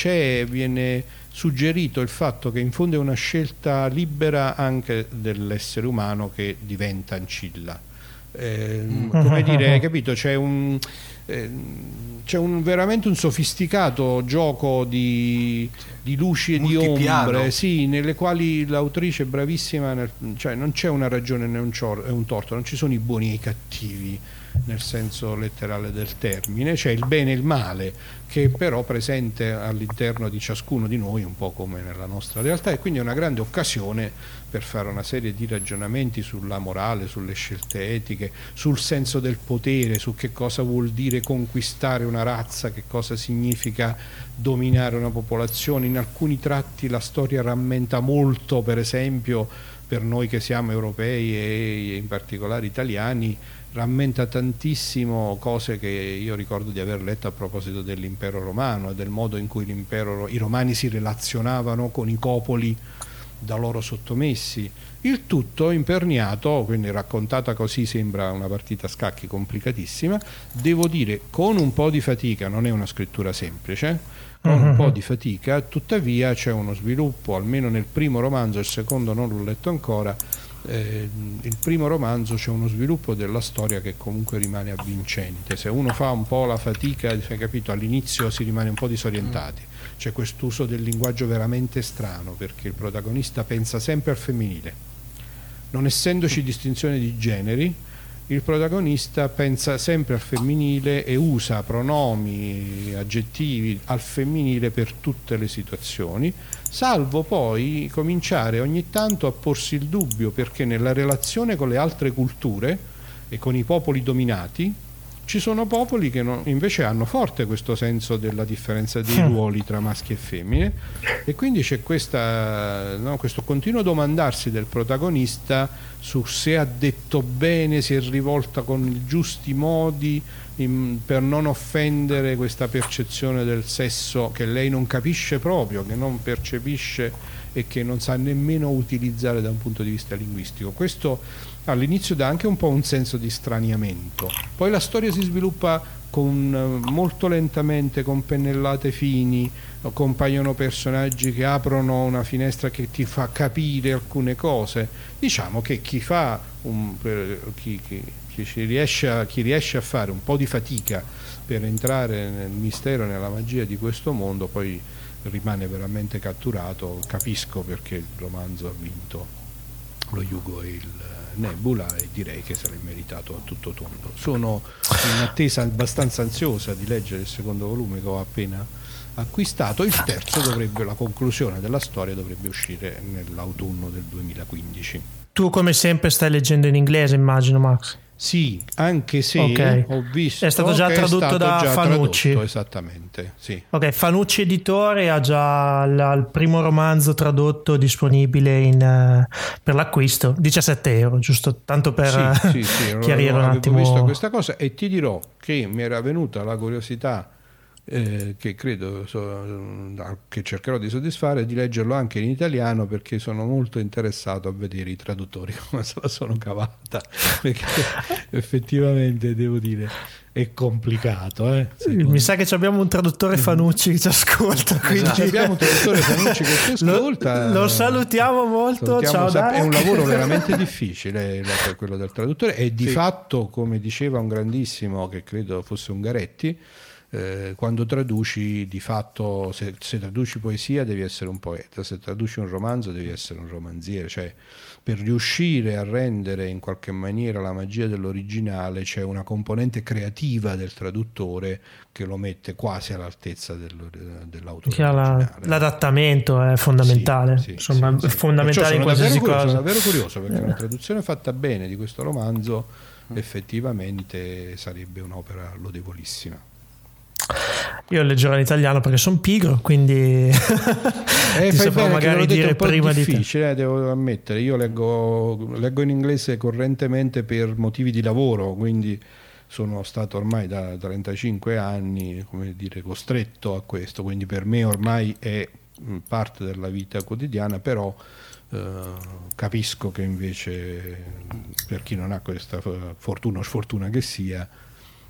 viene suggerito il fatto che in fondo è una scelta libera anche dell'essere umano che diventa ancilla eh, come dire, capito? C'è un, c'è un, veramente un sofisticato gioco di, di luci e di ombre, sì, nelle quali l'autrice è bravissima, nel, cioè non c'è una ragione né un, un torto, non ci sono i buoni e i cattivi nel senso letterale del termine, c'è il bene e il male che però presente all'interno di ciascuno di noi un po' come nella nostra realtà e quindi è una grande occasione per fare una serie di ragionamenti sulla morale, sulle scelte etiche, sul senso del potere, su che cosa vuol dire conquistare una razza, che cosa significa dominare una popolazione. In alcuni tratti la storia rammenta molto, per esempio, per noi che siamo europei e in particolare italiani, rammenta tantissimo cose che io ricordo di aver letto a proposito dell'impero romano e del modo in cui i romani si relazionavano con i popoli da loro sottomessi. Il tutto imperniato, quindi raccontata così sembra una partita a scacchi complicatissima, devo dire con un po' di fatica, non è una scrittura semplice, con un po' di fatica, tuttavia c'è uno sviluppo, almeno nel primo romanzo, il secondo non l'ho letto ancora, eh, il primo romanzo c'è uno sviluppo della storia che comunque rimane avvincente. Se uno fa un po' la fatica, capito, all'inizio si rimane un po' disorientati. C'è quest'uso del linguaggio veramente strano perché il protagonista pensa sempre al femminile. Non essendoci distinzione di generi, il protagonista pensa sempre al femminile e usa pronomi, aggettivi al femminile per tutte le situazioni, salvo poi cominciare ogni tanto a porsi il dubbio perché nella relazione con le altre culture e con i popoli dominati ci sono popoli che non, invece hanno forte questo senso della differenza dei ruoli tra maschi e femmine. E quindi c'è questa, no, questo continuo domandarsi del protagonista su se ha detto bene, si è rivolta con i giusti modi in, per non offendere questa percezione del sesso che lei non capisce proprio, che non percepisce e che non sa nemmeno utilizzare da un punto di vista linguistico. Questo all'inizio dà anche un po' un senso di straniamento, poi la storia si sviluppa con, eh, molto lentamente, con pennellate fini, compaiono personaggi che aprono una finestra che ti fa capire alcune cose. Diciamo che chi, fa un, chi, chi, chi, riesce a, chi riesce a fare un po' di fatica per entrare nel mistero e nella magia di questo mondo, poi rimane veramente catturato. Capisco perché il romanzo ha vinto lo Yugo e il Nebula e direi che se l'è meritato a tutto tondo. Sono in attesa abbastanza ansiosa di leggere il secondo volume che ho appena acquistato, il terzo dovrebbe, la conclusione della storia dovrebbe uscire nell'autunno del 2015. Tu come sempre stai leggendo in inglese immagino Max? Sì, anche se okay. ho visto è stato già tradotto stato da già Fanucci. Tradotto, esattamente, sì. Ok, Fanucci editore ha già il primo romanzo tradotto disponibile in, uh, per l'acquisto, 17 euro, giusto tanto per sì, sì, sì, chiarire un attimo. Ho visto questa cosa e ti dirò che mi era venuta la curiosità eh, che credo so, che cercherò di soddisfare, di leggerlo anche in italiano perché sono molto interessato a vedere i traduttori come se la sono cavata, perché effettivamente devo dire è complicato. Eh, Mi sa che abbiamo un traduttore Fanucci che ci ascolta. Esatto. Quindi... Esatto. Abbiamo un traduttore Fanucci che ci ascolta. Lo, lo salutiamo molto. Salutiamo, Ciao, è un lavoro veramente difficile quello del traduttore e di sì. fatto, come diceva un grandissimo che credo fosse Ungaretti, eh, quando traduci di fatto, se, se, traduci poesia devi essere un poeta, se traduci un romanzo devi essere un romanziere, cioè per riuscire a rendere in qualche maniera la magia dell'originale c'è una componente creativa del traduttore che lo mette quasi all'altezza del, dell'autore. La, l'adattamento è fondamentale, sì, sì, insomma sì, è fondamentale in qualsiasi cosa. Sono davvero curioso perché una traduzione fatta bene di questo romanzo effettivamente sarebbe un'opera lodevolissima. Io leggerò in italiano perché sono pigro, quindi eh, ti saprò magari dire prima di te. Eh, devo ammettere. Io leggo, leggo, in inglese correntemente per motivi di lavoro, quindi sono stato ormai da 35 anni come dire, costretto a questo, quindi per me ormai è parte della vita quotidiana, però eh, capisco che invece per chi non ha questa fortuna o sfortuna che sia,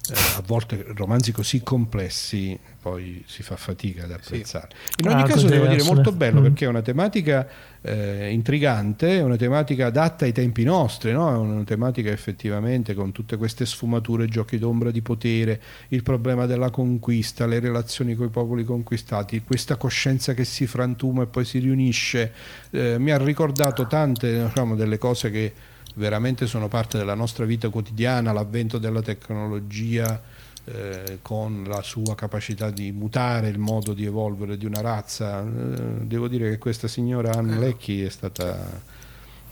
eh, a volte romanzi così complessi poi si fa fatica ad apprezzare. Sì. In ogni ah, caso devo dire molto bello mm. perché è una tematica eh, intrigante, è una tematica adatta ai tempi nostri, no? è una tematica effettivamente con tutte queste sfumature, giochi d'ombra di potere, il problema della conquista, le relazioni con i popoli conquistati, questa coscienza che si frantuma e poi si riunisce, eh, mi ha ricordato tante diciamo, delle cose che veramente sono parte della nostra vita quotidiana, l'avvento della tecnologia eh, con la sua capacità di mutare il modo di evolvere di una razza. Eh, devo dire che questa signora Anne eh. Lecchi è stata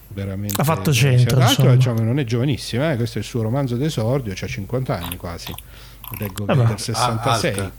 veramente... Ha fatto centro. Tra diciamo, non è giovanissima, eh? questo è il suo romanzo d'esordio, ha 50 anni quasi, leggo eh del 66. Ah,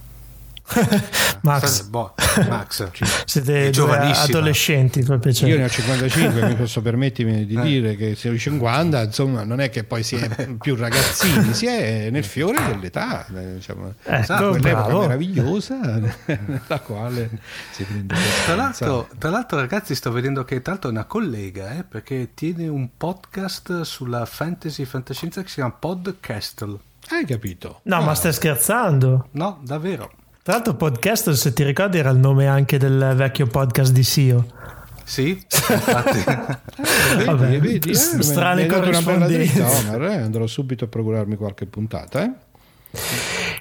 Max, boh, Max siete adolescenti per piacere. io ne ho 55 mi posso permettermi di eh. dire che se ho 50 insomma non è che poi si è più ragazzini si è nel fiore dell'età diciamo. ecco, quell'epoca meravigliosa nella quale si prende tra l'altro, tra l'altro ragazzi sto vedendo che tra l'altro è una collega eh, perché tiene un podcast sulla fantasy fantascienza che si chiama Podcastle hai capito? No, ah. ma stai scherzando? No, davvero. Tra l'altro, podcast, se ti ricordi, era il nome anche del vecchio podcast di Sio. Sì, infatti. Vabbè, vedi, eh, strane corrispondenze. Eh, andrò subito a procurarmi qualche puntata. Eh?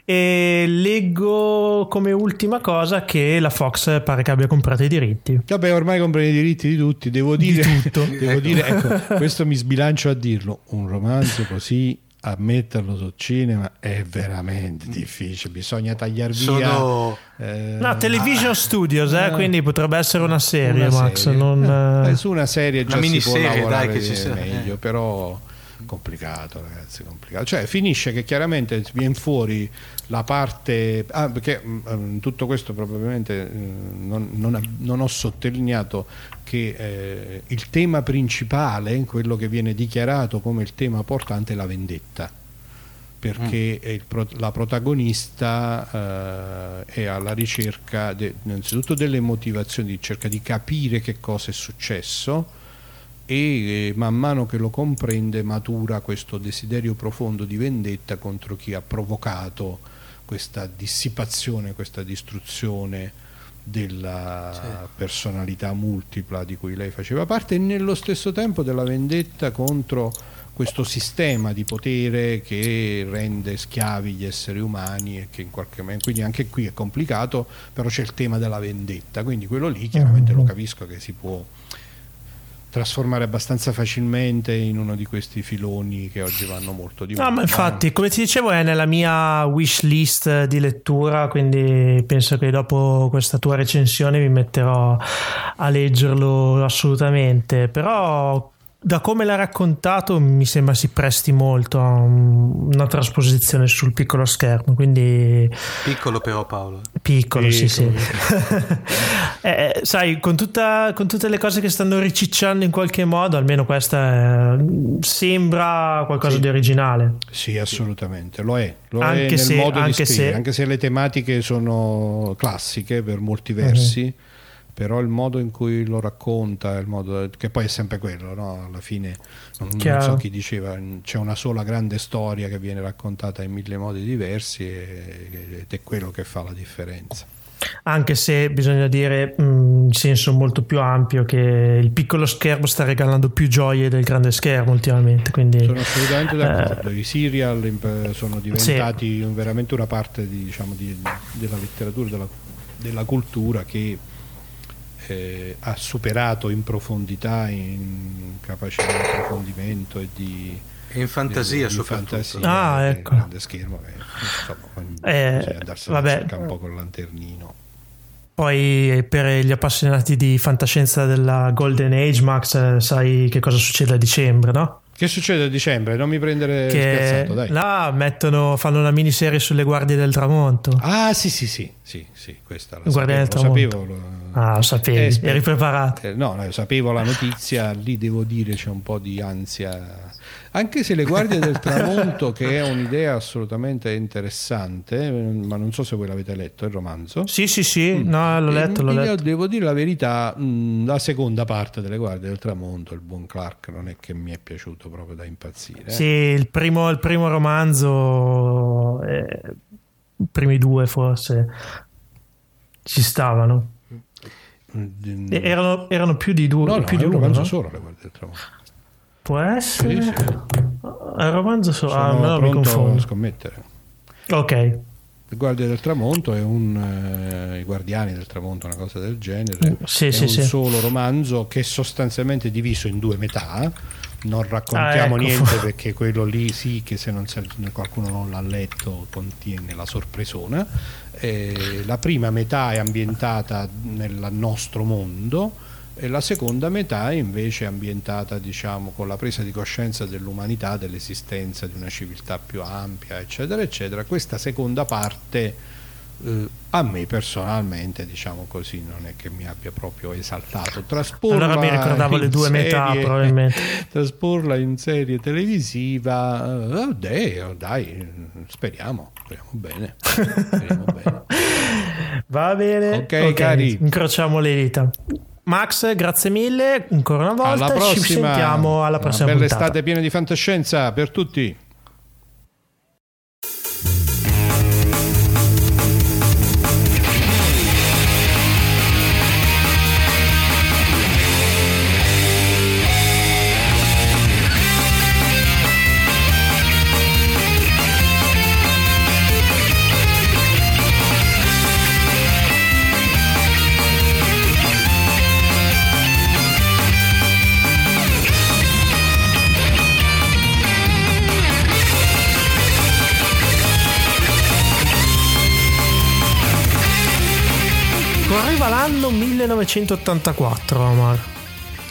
E leggo come ultima cosa che la Fox pare che abbia comprato i diritti. Vabbè, ormai comprano i diritti di tutti. Devo dire, di tutto. devo dire ecco, questo mi sbilancio a dirlo. Un romanzo così a metterlo sul cinema è veramente difficile, bisogna tagliare via. Sono... Eh, no, Television ah, Studios, eh, eh, quindi potrebbe essere una serie, una Max. Serie. Non, eh, su una serie già una si può lavorare dai, che ci meglio, eh. però complicato ragazzi complicato cioè finisce che chiaramente viene fuori la parte ah, perché mh, mm, tutto questo probabilmente mh, mm, non, non, non, ho sottolineato che eh, il tema principale quello che viene dichiarato come il tema portante è la vendetta perché mm. il, la protagonista eh, è alla ricerca de, innanzitutto delle motivazioni cerca di capire che cosa è successo e eh, man mano che lo comprende matura questo desiderio profondo di vendetta contro chi ha provocato questa dissipazione, questa distruzione della certo. personalità multipla di cui lei faceva parte e nello stesso tempo della vendetta contro questo sistema di potere che rende schiavi gli esseri umani e che in qualche modo quindi anche qui è complicato però c'è il tema della vendetta quindi quello lì chiaramente lo mm. capisco che si può trasformare abbastanza facilmente in uno di questi filoni che oggi vanno molto di moda. No, ma infatti, come ti dicevo, è nella mia wish list di lettura, quindi penso che dopo questa tua recensione mi metterò a leggerlo assolutamente. Però da come l'ha raccontato mi sembra si presti molto a una trasposizione sul piccolo schermo quindi piccolo però Paolo. Piccolo, piccolo sì. Sì eh, eh, sai con, tutta, con, tutte le cose che stanno ricicciando in qualche modo almeno questa è, sembra qualcosa sì. di originale. Sì assolutamente. Lo è. Lo anche è nel se, modo di scrivere. se... anche se le tematiche sono classiche per molti versi uh-huh però il modo in cui lo racconta, il modo, che poi è sempre quello, no? alla fine non, non, so chi diceva, c'è una sola grande storia che viene raccontata in mille modi diversi ed è quello che fa la differenza. Anche se bisogna dire in senso molto più ampio che il piccolo schermo sta regalando più gioie del grande schermo ultimamente. Quindi, sono assolutamente d'accordo. Eh, I serial sono diventati sì. veramente una parte di, diciamo, di, della letteratura, della, della cultura che eh, ha superato in profondità, in capacità di approfondimento e di... E in fantasia di, soprattutto. Fantasia, ah, ecco. grande schermo che insomma, eh, bisogna andarsene vabbè. a cercare un po' con il lanternino. Poi per gli appassionati di fantascienza della Golden Age, Max, sai che cosa succede a dicembre, no? Che succede a dicembre? Non mi prendere che dai. Là mettono, fanno una miniserie sulle guardie del tramonto. Ah, sì, sì, sì, sì, sì questa la Guardia sapevo, del tramonto. Lo sapevo, lo... Ah, lo sapevi, eh, eri preparato. Eh, no, no, sapevo la notizia, lì devo dire c'è un po' di ansia anche se le guardie del tramonto, che è un'idea assolutamente interessante, ma non so se voi l'avete letto il romanzo. Sì, sì, sì, mm. no, l'ho letto, l'ho letto. Devo dire la verità, mm, la seconda parte delle guardie del tramonto, il buon Clark, non è che mi è piaciuto proprio da impazzire. Eh. Sì, il primo, il primo romanzo, eh, i primi due forse, ci stavano. Mm. Erano, erano, più di due. No, no, più di un uno, romanzo no? solo le guardie del tramonto. Può essere? Sì, sì. Il romanzo so... Sono ah, no, mi confondo. scommettere. Ok. Il Guardia del Tramonto è un eh, I Guardiani del Tramonto, una cosa del genere. Sì, è sì, un sì. solo romanzo che è sostanzialmente diviso in due metà. Non raccontiamo ah, ecco. niente perché quello lì sì che se, non, se qualcuno non l'ha letto contiene la sorpresona. Eh, la prima metà è ambientata nel nostro mondo e la seconda metà è invece ambientata diciamo, con la presa di coscienza dell'umanità, dell'esistenza di una civiltà più ampia, eccetera, eccetera. Questa seconda parte eh, a me personalmente, diciamo così, non è che mi abbia proprio esaltato. Trasporla allora mi ricordavo le due serie, metà, probabilmente. Trasporla in serie televisiva, oh, dai, oh, dai, speriamo, speriamo bene. Speriamo bene. Va bene, ok, okay cari. incrociamo le dita. Max, grazie mille ancora una volta. Alla prossima. Ci sentiamo alla prossima una bella puntata. estate piena di fantascienza per tutti. 1984, Omar.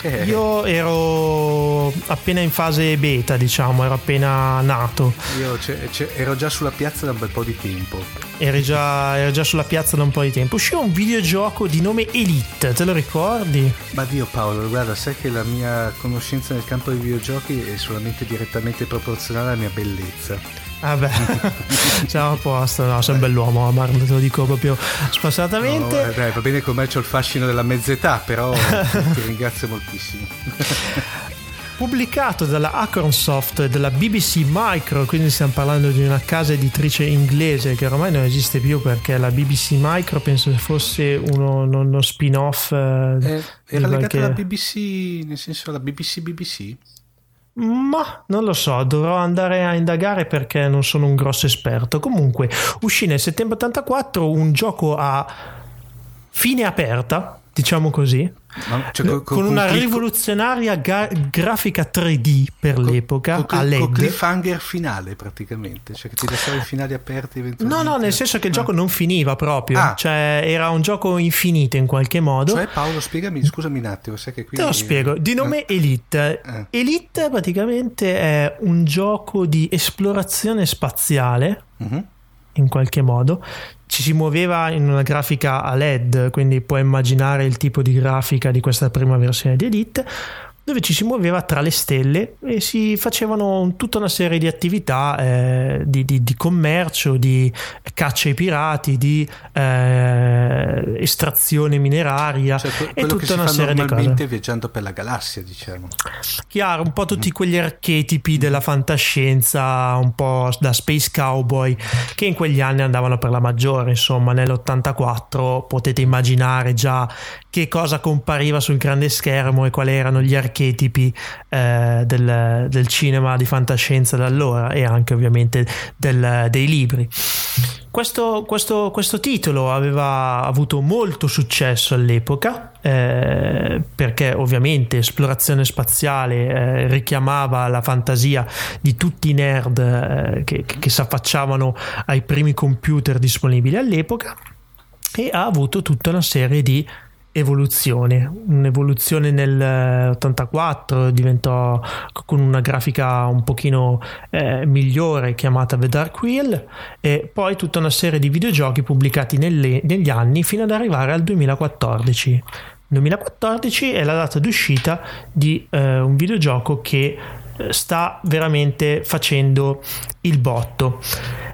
Eh. Io ero appena in fase beta, diciamo, ero appena nato. Io c- c- ero già sulla piazza da un bel po' di tempo. Eri già, ero già sulla piazza da un po' di tempo. Usciva un videogioco di nome Elite, te lo ricordi? Ma Dio Paolo, guarda, sai che la mia conoscenza nel campo dei videogiochi è solamente direttamente proporzionale alla mia bellezza. Vabbè, siamo a posto, no, sei un bell'uomo, Omar, te lo dico proprio spassionatamente. No, dai, va bene con me c'ho il fascino della mezz'età, però ti ringrazio moltissimo. Pubblicato dalla Acornsoft e dalla BBC Micro, quindi stiamo parlando di una casa editrice inglese che ormai non esiste più perché la BBC Micro penso fosse uno, uno spin-off. Eh, eh era legata qualche... alla BBC, nel senso la BBC BBC? Ma non lo so, dovrò andare a indagare perché non sono un grosso esperto. Comunque, uscì nel settembre 84 un gioco a fine aperta, diciamo così. Cioè, con, con, con, una click... rivoluzionaria ga- grafica 3D per l'epoca con, a LED. Con cliffhanger finale praticamente, cioè che ti lasciava i finali aperti No, no, nel senso che il gioco non finiva proprio, ah. cioè era un gioco infinito in qualche modo. Cioè Paolo, spiegami, scusami un attimo, sai che qui... Te lo spiego, di nome eh. Elite. Eh. Elite praticamente è un gioco di esplorazione spaziale. Uh-huh in qualche modo. Ci si muoveva in una grafica a LED, quindi puoi immaginare il tipo di grafica di questa prima versione di Elite dove ci si muoveva tra le stelle e si facevano tutta una serie di attività eh, di, di, di, commercio, di caccia ai pirati, di eh, estrazione mineraria cioè, e tutta una serie di cose. viaggiando per la galassia, diciamo. Chiaro, un po' tutti quegli archetipi della fantascienza, un po' da Space Cowboy, che in quegli anni andavano per la maggiore, insomma, nell'84 potete immaginare già che cosa compariva sul grande schermo e quali erano gli archetipi eh, del, del, cinema di fantascienza da allora e anche ovviamente del, dei libri. Questo, questo, questo, titolo aveva avuto molto successo all'epoca eh, perché ovviamente esplorazione spaziale eh, richiamava la fantasia di tutti i nerd eh, che, che si affacciavano ai primi computer disponibili all'epoca e ha avuto tutta una serie di evoluzione, un'evoluzione nel 84 diventò con una grafica un pochino eh, migliore chiamata The Dark Wheel e poi tutta una serie di videogiochi pubblicati nelle, negli anni fino ad arrivare al 2014. 2014 è la data d'uscita di eh, un videogioco che eh, sta veramente facendo il botto.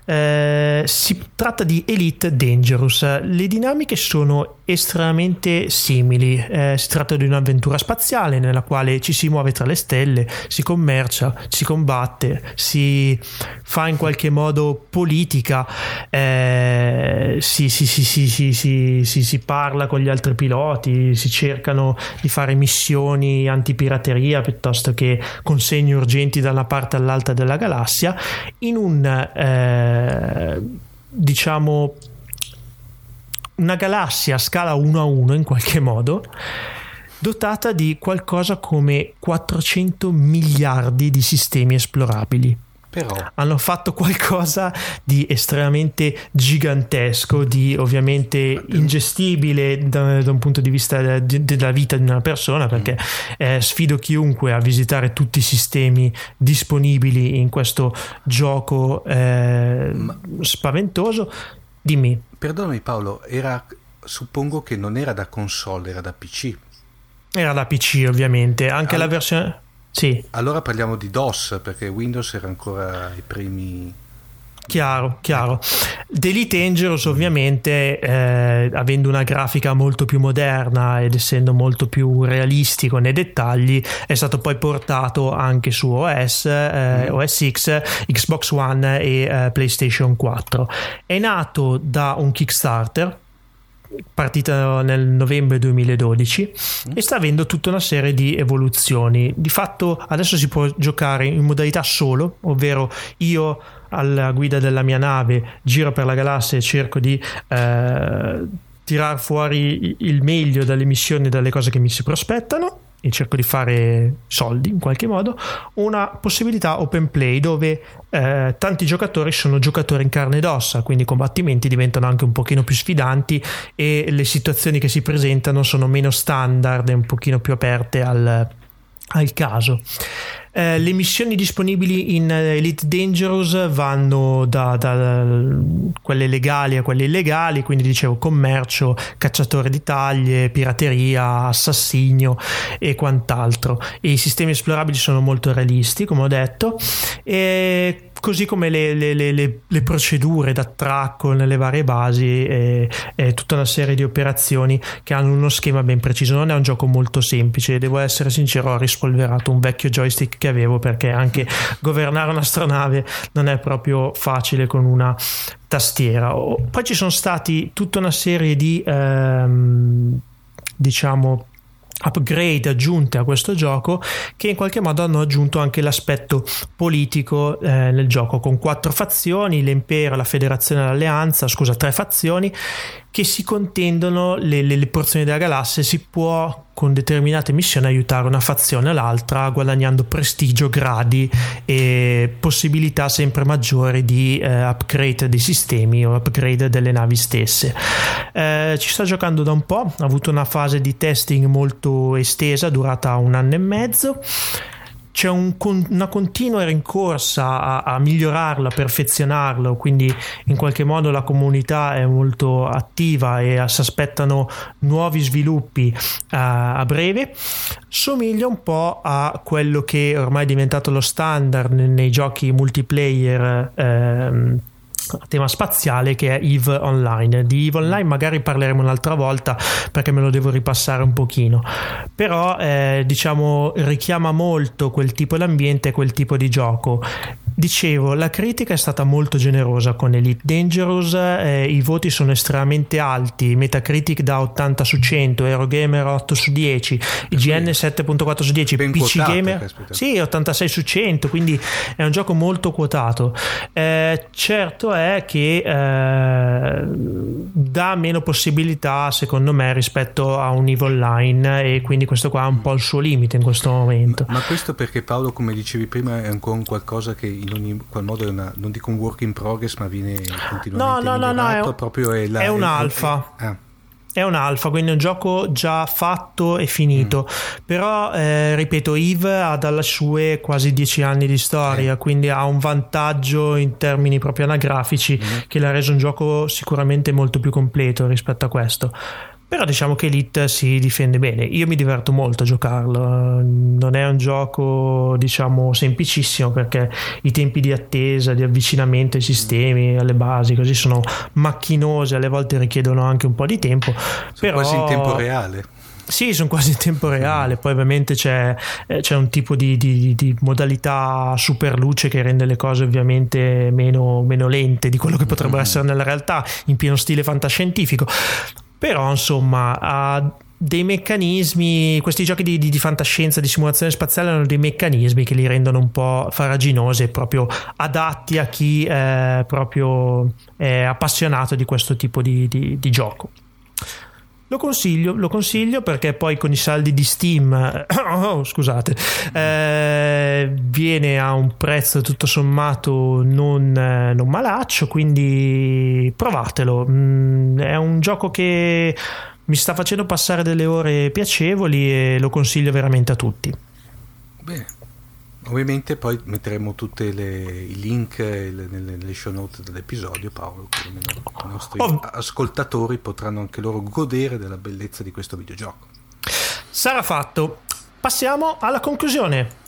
Eh, si tratta di Elite Dangerous. Le dinamiche sono estremamente simili. Eh, si tratta di un'avventura spaziale nella quale ci si muove tra le stelle, si commercia, si combatte, si fa in qualche modo politica, eh, si, si, si, si, parla con gli altri piloti, si cercano di fare missioni antipirateria piuttosto che consegni urgenti da una parte all'altra della galassia in un eh, diciamo una galassia a scala 1 a 1 in qualche modo dotata di qualcosa come 400 miliardi di sistemi esplorabili. Però. Hanno fatto qualcosa di estremamente gigantesco, di ovviamente ingestibile da, da un punto di vista de, della vita di una persona, perché eh, sfido chiunque a visitare tutti i sistemi disponibili in questo gioco eh, Ma... spaventoso. Dimmi. Perdonami Paolo, era, suppongo che non era da console, era da PC. Era da PC ovviamente, anche All... la versione... Sì. Allora parliamo di DOS perché Windows era ancora i primi. Chiaro, chiaro. Delete Dangerous ovviamente eh, avendo una grafica molto più moderna ed essendo molto più realistico nei dettagli è stato poi portato anche su OS, eh, mm. OS X, Xbox One e eh, PlayStation 4. È nato da un Kickstarter partita nel novembre 2012 e sta avendo tutta una serie di evoluzioni. Di fatto adesso si può giocare in modalità solo, ovvero io alla guida della mia nave giro per la galassia e cerco di eh, tirar fuori il meglio dalle missioni e dalle cose che mi si prospettano e cerco di fare soldi in qualche modo, una possibilità open play dove eh, tanti giocatori sono giocatori in carne ed ossa, quindi i combattimenti diventano anche un pochino più sfidanti e le situazioni che si presentano sono meno standard e un pochino più aperte al, al caso. Eh, le missioni disponibili in eh, Elite Dangerous vanno da, da, quelle legali a quelle illegali, quindi dicevo commercio, cacciatore di taglie, pirateria, assassinio e quant'altro. E I sistemi esplorabili sono molto realisti, come ho detto, e così come le, le, le, le, procedure d'attracco nelle varie basi e, e, tutta una serie di operazioni che hanno uno schema ben preciso. Non è un gioco molto semplice, devo essere sincero, ho rispolverato un vecchio joystick che avevo perché anche governare un'astronave non è proprio facile con una tastiera. Poi ci sono stati tutta una serie di ehm, diciamo upgrade aggiunte a questo gioco che in qualche modo hanno aggiunto anche l'aspetto politico eh, nel gioco con quattro fazioni l'impero, la federazione e l'alleanza scusa tre fazioni che si contendono le, le, le porzioni della galassia e si può con determinate missioni aiutare una fazione o l'altra guadagnando prestigio, gradi e possibilità sempre maggiori di eh, upgrade dei sistemi o upgrade delle navi stesse. Eh, ci sta giocando da un po', ha avuto una fase di testing molto estesa durata un anno e mezzo c'è un, una continua rincorsa a, a, migliorarlo, a perfezionarlo, quindi in qualche modo la comunità è molto attiva e si aspettano nuovi sviluppi uh, a breve. Somiglia un po' a quello che ormai è diventato lo standard nei, nei giochi multiplayer. Ehm, tema spaziale che è EVE Online. Di EVE Online magari parleremo un'altra volta perché me lo devo ripassare un pochino. Però eh, diciamo richiama molto quel tipo di ambiente e quel tipo di gioco. Dicevo, la critica è stata molto generosa con Elite Dangerous, eh, i voti sono estremamente alti, Metacritic da 80 su 100, Eurogamer 8 su 10, IGN 7.4 su 10, ben PC quotate, Gamer caspita. sì, 86 su 100, quindi è un gioco molto quotato. Eh, certo è che eh, dà meno possibilità, secondo me, rispetto a un EVE Online e quindi questo qua è un po' il suo limite in questo momento. Ma questo perché Paolo, come dicevi prima, è ancora un qualcosa che in ogni qual modo è una, non dico un work in progress, ma viene continuamente No, no, no, no, è, proprio è, la, è è- un'alfa. è- ah. È un alfa, quindi è un gioco già fatto e finito. Però, eh, ripeto, Eve ha dalle sue quasi dieci anni di storia, quindi ha un vantaggio in termini proprio anagrafici che l'ha reso un gioco sicuramente molto più completo rispetto a questo. Però diciamo che Elite si difende bene. Io mi diverto molto a giocarlo. Non è un gioco, diciamo, semplicissimo perché i tempi di attesa, di avvicinamento ai sistemi, alle basi, così sono macchinosi, alle volte richiedono anche un po' di tempo. Sono però... quasi in tempo reale. Sì, sono quasi in tempo reale. Poi, ovviamente, c'è, eh, c'è un tipo di, di- di modalità super luce che rende le cose ovviamente meno, meno lente di quello che potrebbero essere nella realtà, in pieno stile fantascientifico. Però, insomma, ha dei meccanismi. Questi giochi di, di- di fantascienza, di simulazione spaziale hanno dei meccanismi che li rendono un po' faraginosi e proprio adatti a chi è proprio è appassionato di questo tipo di- di- di gioco. Lo consiglio, lo consiglio perché poi con i saldi di Steam, oh, scusate, eh, viene a un prezzo tutto sommato non, eh, non malaccio, quindi provatelo. Mm, è un gioco che mi sta facendo passare delle ore piacevoli e lo consiglio veramente a tutti. Bene. Ovviamente poi metteremo tutti i link le- nelle, show notes dell'episodio, Paolo, così i nostri Oh. ascoltatori potranno anche loro godere della bellezza di questo videogioco. Sarà fatto. Passiamo alla conclusione.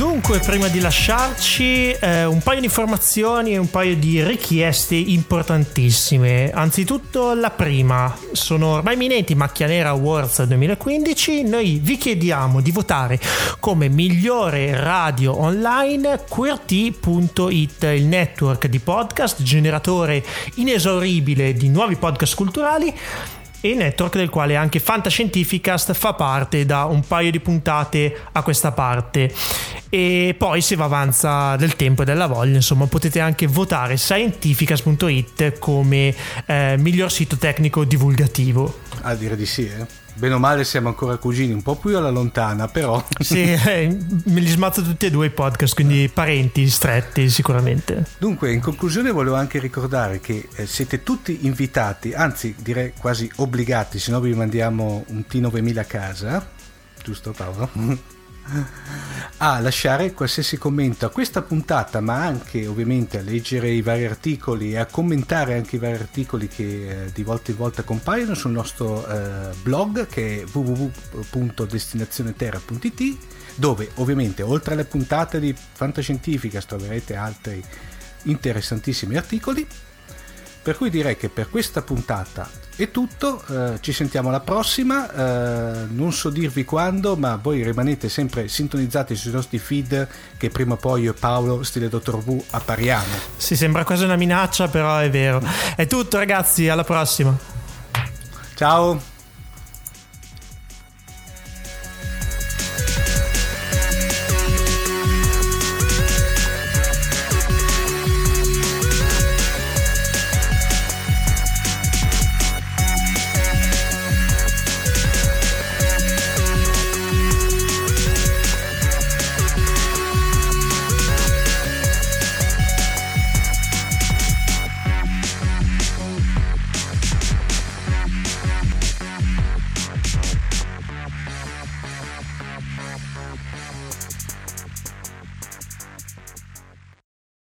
Dunque, prima di lasciarci, eh, un paio di informazioni e un paio di richieste importantissime. Anzitutto, la prima, sono ormai imminenti Macchia Nera Awards 2015. Noi vi chiediamo di votare come migliore radio online QWERTY.it, il network di podcast, generatore inesauribile di nuovi podcast culturali e network del quale anche Fantascientificast fa parte da un paio di puntate a questa parte. E poi se va avanza del tempo e della voglia insomma potete anche votare scientificast.it come eh, miglior sito tecnico divulgativo A dire di sì, eh. Bene o male siamo ancora cugini, un po' più alla lontana, però sì, eh, me li smazzo tutti e due i podcast quindi parenti stretti sicuramente Dunque, in conclusione volevo anche ricordare che eh, siete tutti invitati, anzi direi quasi obbligati, se no vi mandiamo un T9000 a casa, giusto Paolo? a lasciare qualsiasi commento a questa puntata, ma anche ovviamente a leggere i vari articoli e a commentare anche i vari articoli che eh, di volta in volta compaiono sul nostro eh, blog che è www.destinazioneterra.it dove ovviamente oltre alle puntate di Fantascientificas troverete altri interessantissimi articoli. Per cui direi che per questa puntata è tutto, eh, ci sentiamo alla prossima, eh, non so dirvi quando, ma voi rimanete sempre sintonizzati sui nostri feed che prima o poi io e Paolo, stile Dottor V, appariamo. si sembra quasi una minaccia però è vero è tutto ragazzi alla prossima Ciao!